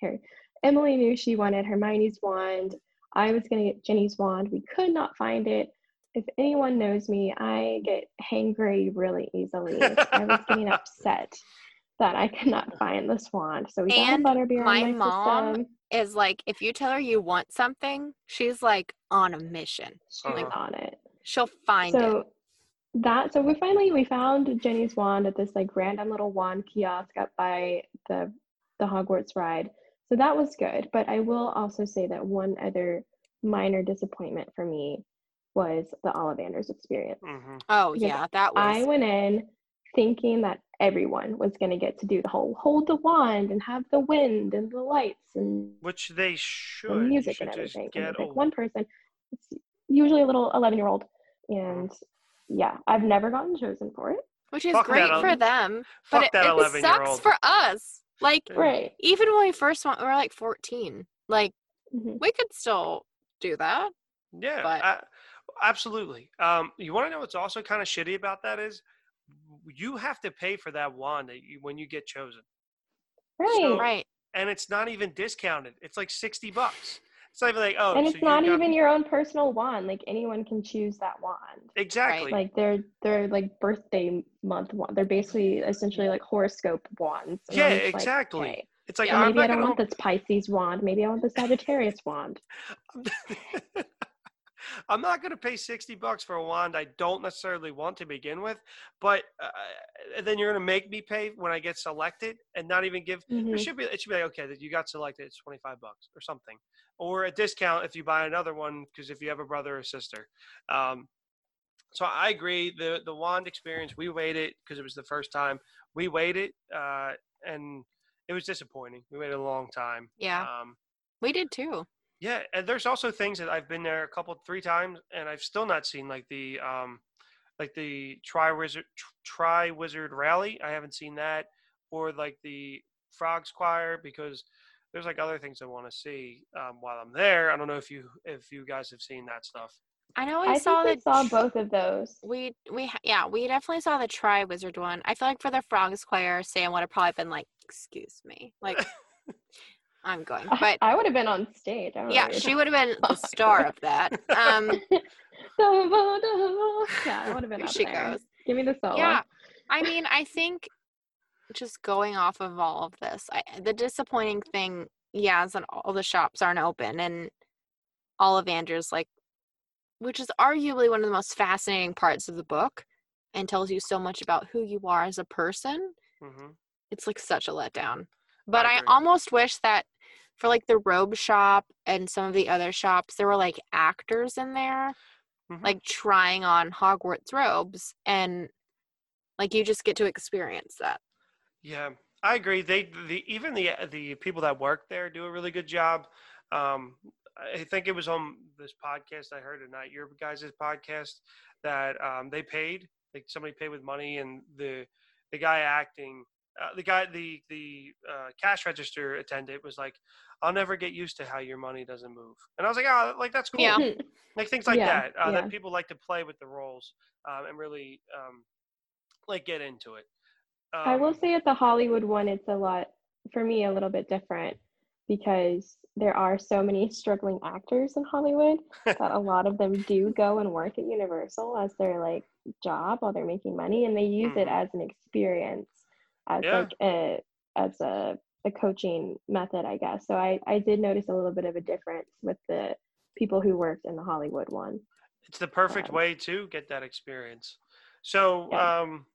harry emily knew she wanted hermione's wand i was going to get ginny's wand we could not find it if anyone knows me i get hangry really easily i was getting upset that i cannot find this wand so we got And a butterbeer my on my mom system Is like if you tell her you want something, she's like on a mission. she's Uh-huh. on it She'll find it. so that so we finally we found Ginny's wand at this like random little wand kiosk up by the the Hogwarts ride. So that was good. But I will also say that one other minor disappointment for me was the Ollivanders experience. hmm Oh Because yeah, that was. I went in thinking that everyone was going to get to do the whole hold the wand and have the wind and the lights and Which they should. the music should and everything. And get it's like one person, it's usually a little 11 year old. Mm-hmm. And yeah, I've never gotten chosen for it. which is Fuck great that for el- them, Fuck but it, that it sucks for us. Like Right. even when we first went, we were like 14. Like Mhm. we could still do that. Yeah, But- a- absolutely. Um, you want to know what's also kind of shitty about that is you have to pay for that wand that you, when you get chosen, Right. So- Right. and it's not even discounted. It's like sixty bucks. It's not even like oh, and it's you not got- even your own personal wand. Like anyone can choose that wand. exactly. Like they're they're like birthday month wand. They're basically essentially like horoscope wands. And Yeah, I'm like, exactly. okay. it's like Yeah, maybe I don't want this Pisces wand. Maybe I want the Sagittarius wand. <laughs> I'm not going to pay 60 bucks for a wand I don't necessarily want to begin with, but uh, then you're going to make me pay when I get selected and not even give Mhm. It should be it should be like okay that you got selected it's 25 bucks or something or a discount if you buy another one because if you have a brother or sister. Um, so I agree the the wand experience we waited because it was the first time we waited uh, and it was disappointing. We waited a long time. Yeah. Um, We did too. Yeah, and there's also things that I've been there a couple, three times, and I've still not seen like the um, like the Tri Wizard Tri Wizard Rally. I haven't seen that, or like the Frogs Choir because there's like other things I want to see um, while I'm there. I don't know if you if you guys have seen that stuff. I know we I saw think the we saw both of those. We we yeah we definitely saw the Tri Wizard one. I feel like for the Frogs Choir, Sam would have probably been like, "Excuse me," like <laughs> I'm going, but I would have been on stage. I don't yeah, what you're she would have been the star of that. Um, <laughs> yeah, I would have been here up she there. goes. Give me the solo. Yeah, I mean, I think just going off of all of this, I, the disappointing thing, yeah, is that all the shops aren't open and Ollivanders, like, which is arguably one of the most fascinating parts of the book and tells you so much about who you are as a person. hmm It's like such a letdown. But I, agree. almost wish that for like the robe shop and some of the other shops, there were like actors in there Mhm. like trying on Hogwarts robes and like you just get to experience that. Yeah, I agree. They the even the the people that work there do a really good job. Um, I think it was on this podcast I heard tonight, your guys' podcast, that um, they paid like somebody paid with money, and the the guy acting, uh, the guy the the uh, cash register attendant was like, "I'll never get used to how your money doesn't move," and I was like, "Oh, like that's cool." Yeah. <laughs> like things like Yeah, that uh, yeah. that people like to play with the roles um, and really um, like get into it. Um, I will say at the Hollywood one, it's a lot for me a little bit different because there are so many <laughs> struggling actors in Hollywood <laughs> that a lot of them do go and work at Universal as their like job while they're making money, and they use it Mhm. as an experience, as Yeah. like a as a a coaching method, I guess. So I I did notice a little bit of a difference with the people who worked in the Hollywood one. it's the perfect um, way to get that experience. So, Yeah. um,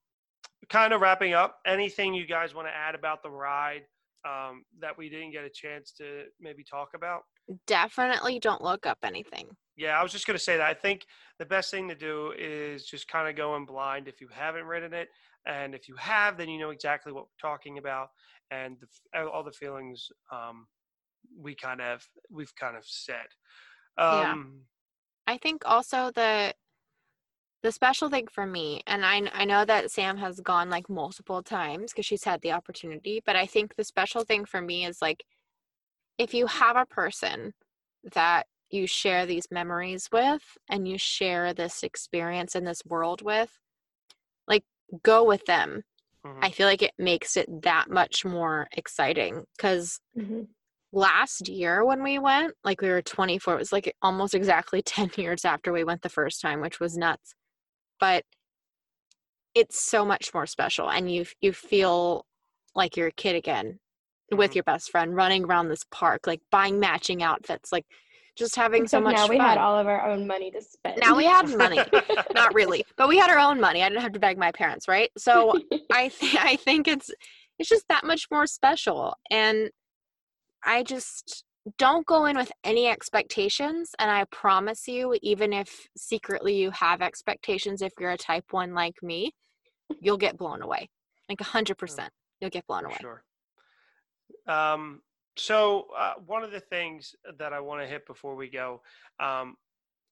kind of wrapping up, anything you guys want to add about the ride um, that we didn't get a chance to maybe talk about? Definitely don't look up anything. Yeah, I was just going to say that. I think the best thing to do is just kind of go in blind if you haven't ridden it. And if you have, then you know exactly what we're talking about and the, all the feelings um, we kind of, we've kind of said. Yeah. Um, I think also the the special thing for me, and I I know that Sam has gone like multiple times because she's had the opportunity, but I think the special thing for me is like if you have a person that you share these memories with and you share this experience in this world with, go with them. mhm. I feel like it makes it that much more exciting because Mhm. last year when we went, like we were 24, it was like almost exactly <laughs> 10 years after we went the first time, which was nuts. But it's so much more special and you you feel like you're a kid again with Mhm. your best friend running around this park, like buying matching outfits, like just having Except so much now we fun. had all of our own money to spend. now we had money, <laughs> not really, but we had our own money. I didn't have to beg my parents, right? So <laughs> I th- I think it's it's just that much more special, and I just don't go in with any expectations. And I promise you, even if secretly you have expectations, if you're a type one like me, you'll get blown away, like a hundred percent. You'll get blown away. Sure. Um, so uh, one of the things that I want to hit before we go, um,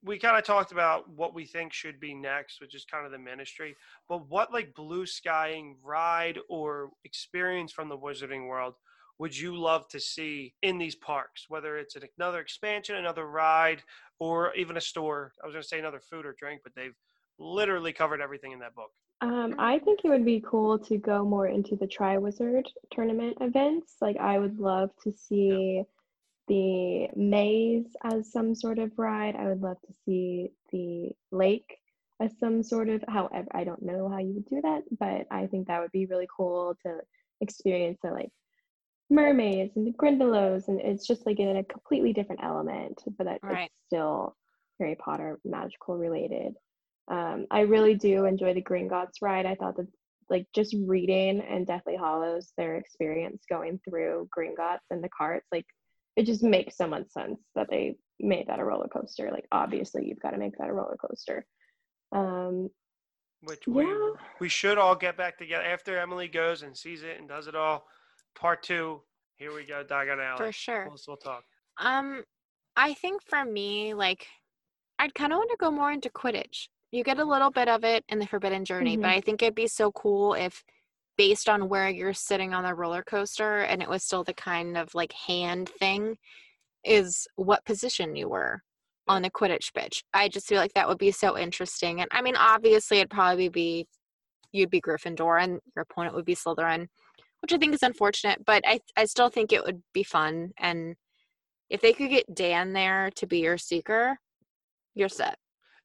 we kind of talked about what we think should be next, which is kind of the ministry. But what like blue skying ride or experience from the Wizarding World would you love to see in these parks? Whether it's an, another expansion, another ride, or even a store. I was going to say another food or drink, but they've literally covered everything in that book. Um, I think it would be cool to go more into the Triwizard tournament events. Like, I would love to see the maze as some sort of ride. I would love to see the lake as some sort of, however, I don't know how you would do that, but I think that would be really cool to experience the like mermaids and the Grindylows, and it's just like in a completely different element, but that Right. it's still Harry Potter magical related. Um, I really do enjoy the Green Gringotts ride. I thought that like just reading and Deathly Hallows, their experience going through Green Gringotts and the carts, like it just makes so much sense that they made that a roller coaster. Like obviously you've got to make that a roller coaster. Um, which we Yeah. we should all get back together after Emily goes and sees it and does it all. Part two, here we go, Diagon Alley. For sure. We'll, we'll talk. Um, I think for me, like, I'd kind of want to go more into Quidditch. You get a little bit of it in the Forbidden Journey, but Mhm. I think it'd be so cool if, based on where you're sitting on the roller coaster, and it was still the kind of like hand thing, is what position you were on the Quidditch pitch. I just feel like that would be so interesting. And I mean, obviously, it'd probably be you'd be Gryffindor and your opponent would be Slytherin, which I think is unfortunate, but I I still think it would be fun and if they could get Dan there to be your seeker, you're set.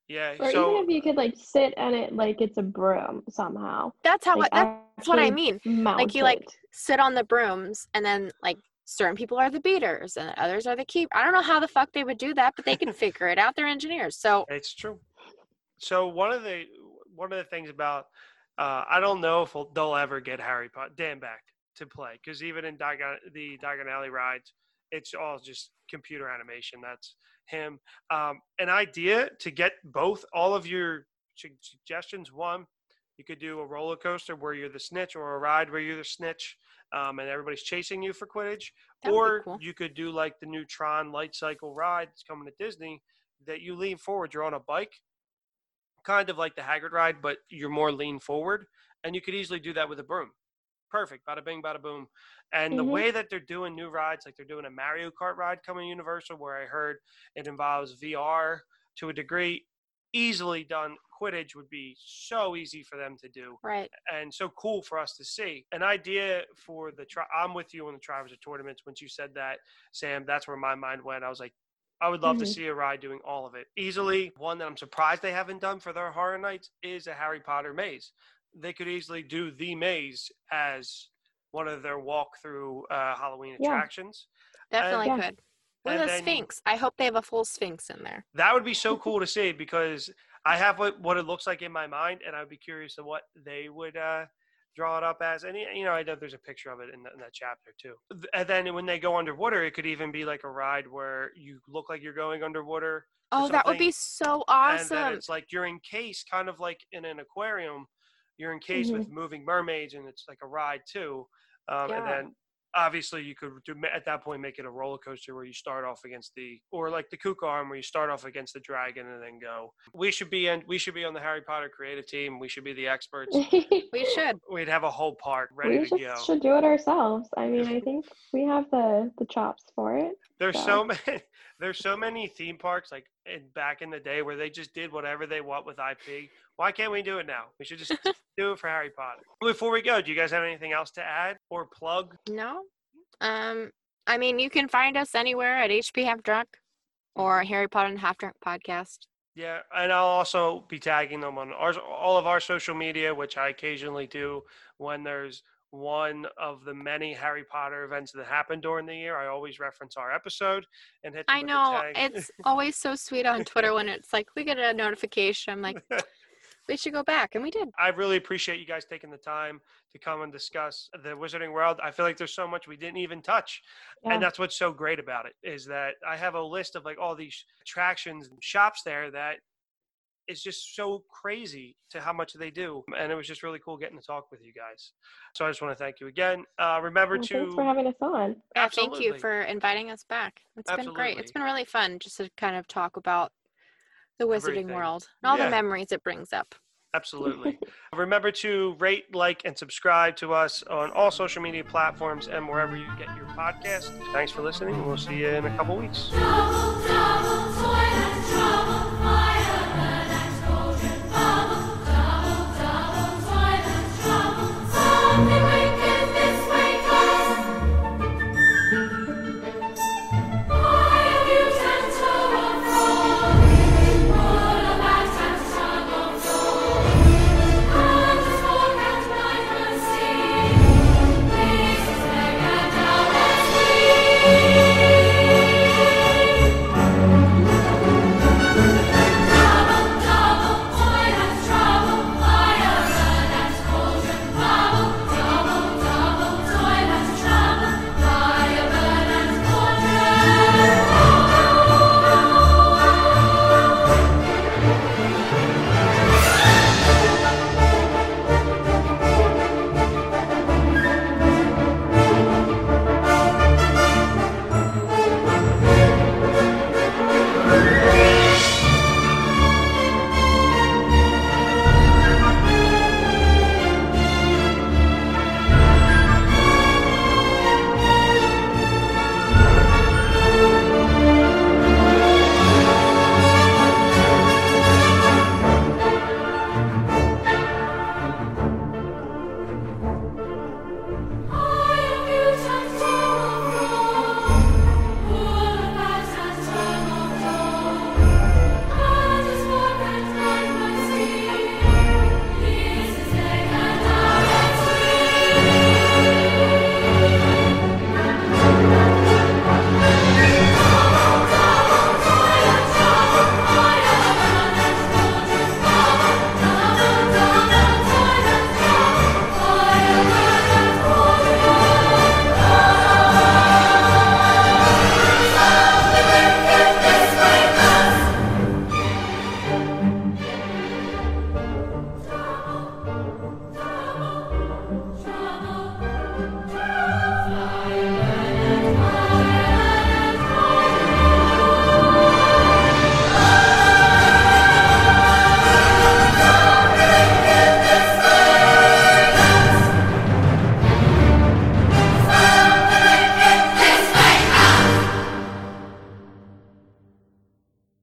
Yeah. or so even if you could like sit on it like it's a broom somehow. That's how Like, I, that's what I actually mean. Like you, like. Sit on the brooms and then like certain people are the beaters and others are the keep. I don't know how the fuck they would do that, but they can figure it out. They're engineers. So it's true. So one of the one of the things about uh, I don't know if we'll- they'll ever get Harry Potter Dan back to play because even in Diagon, the Diagon Alley rides, it's all just computer animation. That's him. Um, an idea to get both all of your su- suggestions. One, you could do a roller coaster where you're the snitch, or a ride where you're the snitch, um, and everybody's chasing you for Quidditch. That or cool. you could do like the new Tron light cycle ride that's coming to Disney that you lean forward. You're on a bike, kind of like the Hagrid ride, but you're more lean forward, and you could easily do that with a broom. Perfect, bada bing, bada boom. And the Mhm. way that they're doing new rides, like they're doing a Mario Kart ride coming Universal, where I heard it involves VR to a degree, easily done. Quidditch would be so easy for them to do right. and so cool for us to see. An idea for the tri- I'm with you on the Triwizard tournaments. Once you said that, Sam, that's where my mind went. I was like, I would love to Mhm. see a ride doing all of it. Easily, one that I'm surprised they haven't done for their horror nights is a Harry Potter maze. They could easily do the maze as one of their walk-through uh, Halloween Yeah. attractions. Definitely yeah. could. With and a sphinx. I hope they have a full sphinx in there. That would be so cool to see because I have what, what it looks like in my mind, and I'd be curious of what they would uh, draw it up as. And you know, I know there's a picture of it in, that in that chapter too. And then when they go underwater, it could even be like a ride where you look like you're going underwater. Oh, that would be so awesome! And then awesome. it's like you're encased, kind of like in an aquarium. You're encased Mhm. with moving mermaids, and it's like a ride too. Um, Yeah. And then obviously you could do at that point make it a roller coaster where you start off against the or like the kook arm where you start off against the dragon and then go we should be in we should be on the harry potter creative team we should be the experts <laughs> we should. we'd have a whole park ready we to just go should do it ourselves. I mean, I think we have the the chops for it. there's so. so <laughs> many there's so many theme parks like in, back in the day where they just did whatever they want with ip why can't we do it now? We should just <laughs> do it for harry potter. Before we go do you guys have anything else to add or plug? No. Um, I mean, you can find us anywhere at HP Half Drunk or Harry Potter and Half Drunk podcast. Yeah, and I'll also be tagging them on our, all of our social media, which I occasionally do when there's one of the many Harry Potter events that happen during the year, I always reference our episode and hit. I know it's <laughs> always so sweet on Twitter when it's like we get a notification. I'm like, we should go back, and we did. I really appreciate you guys taking the time to come and discuss the Wizarding World. I feel like there's so much we didn't even touch, Yeah. and that's what's so great about it is that I have a list of like all these attractions and shops there that is just so crazy to how much they do, and it was just really cool getting to talk with you guys. So I just want to thank you again. Uh, remember Well, to thanks for having us on. Yeah, thank you for inviting us back. It's been great. It's been really fun just to kind of talk about the Wizarding Everything. World and all Yeah. the memories it brings up. Absolutely. <laughs> Remember to rate, like, and subscribe to us on all social media platforms and wherever you get your podcast. Thanks for listening. We'll see you in a couple weeks. Double, double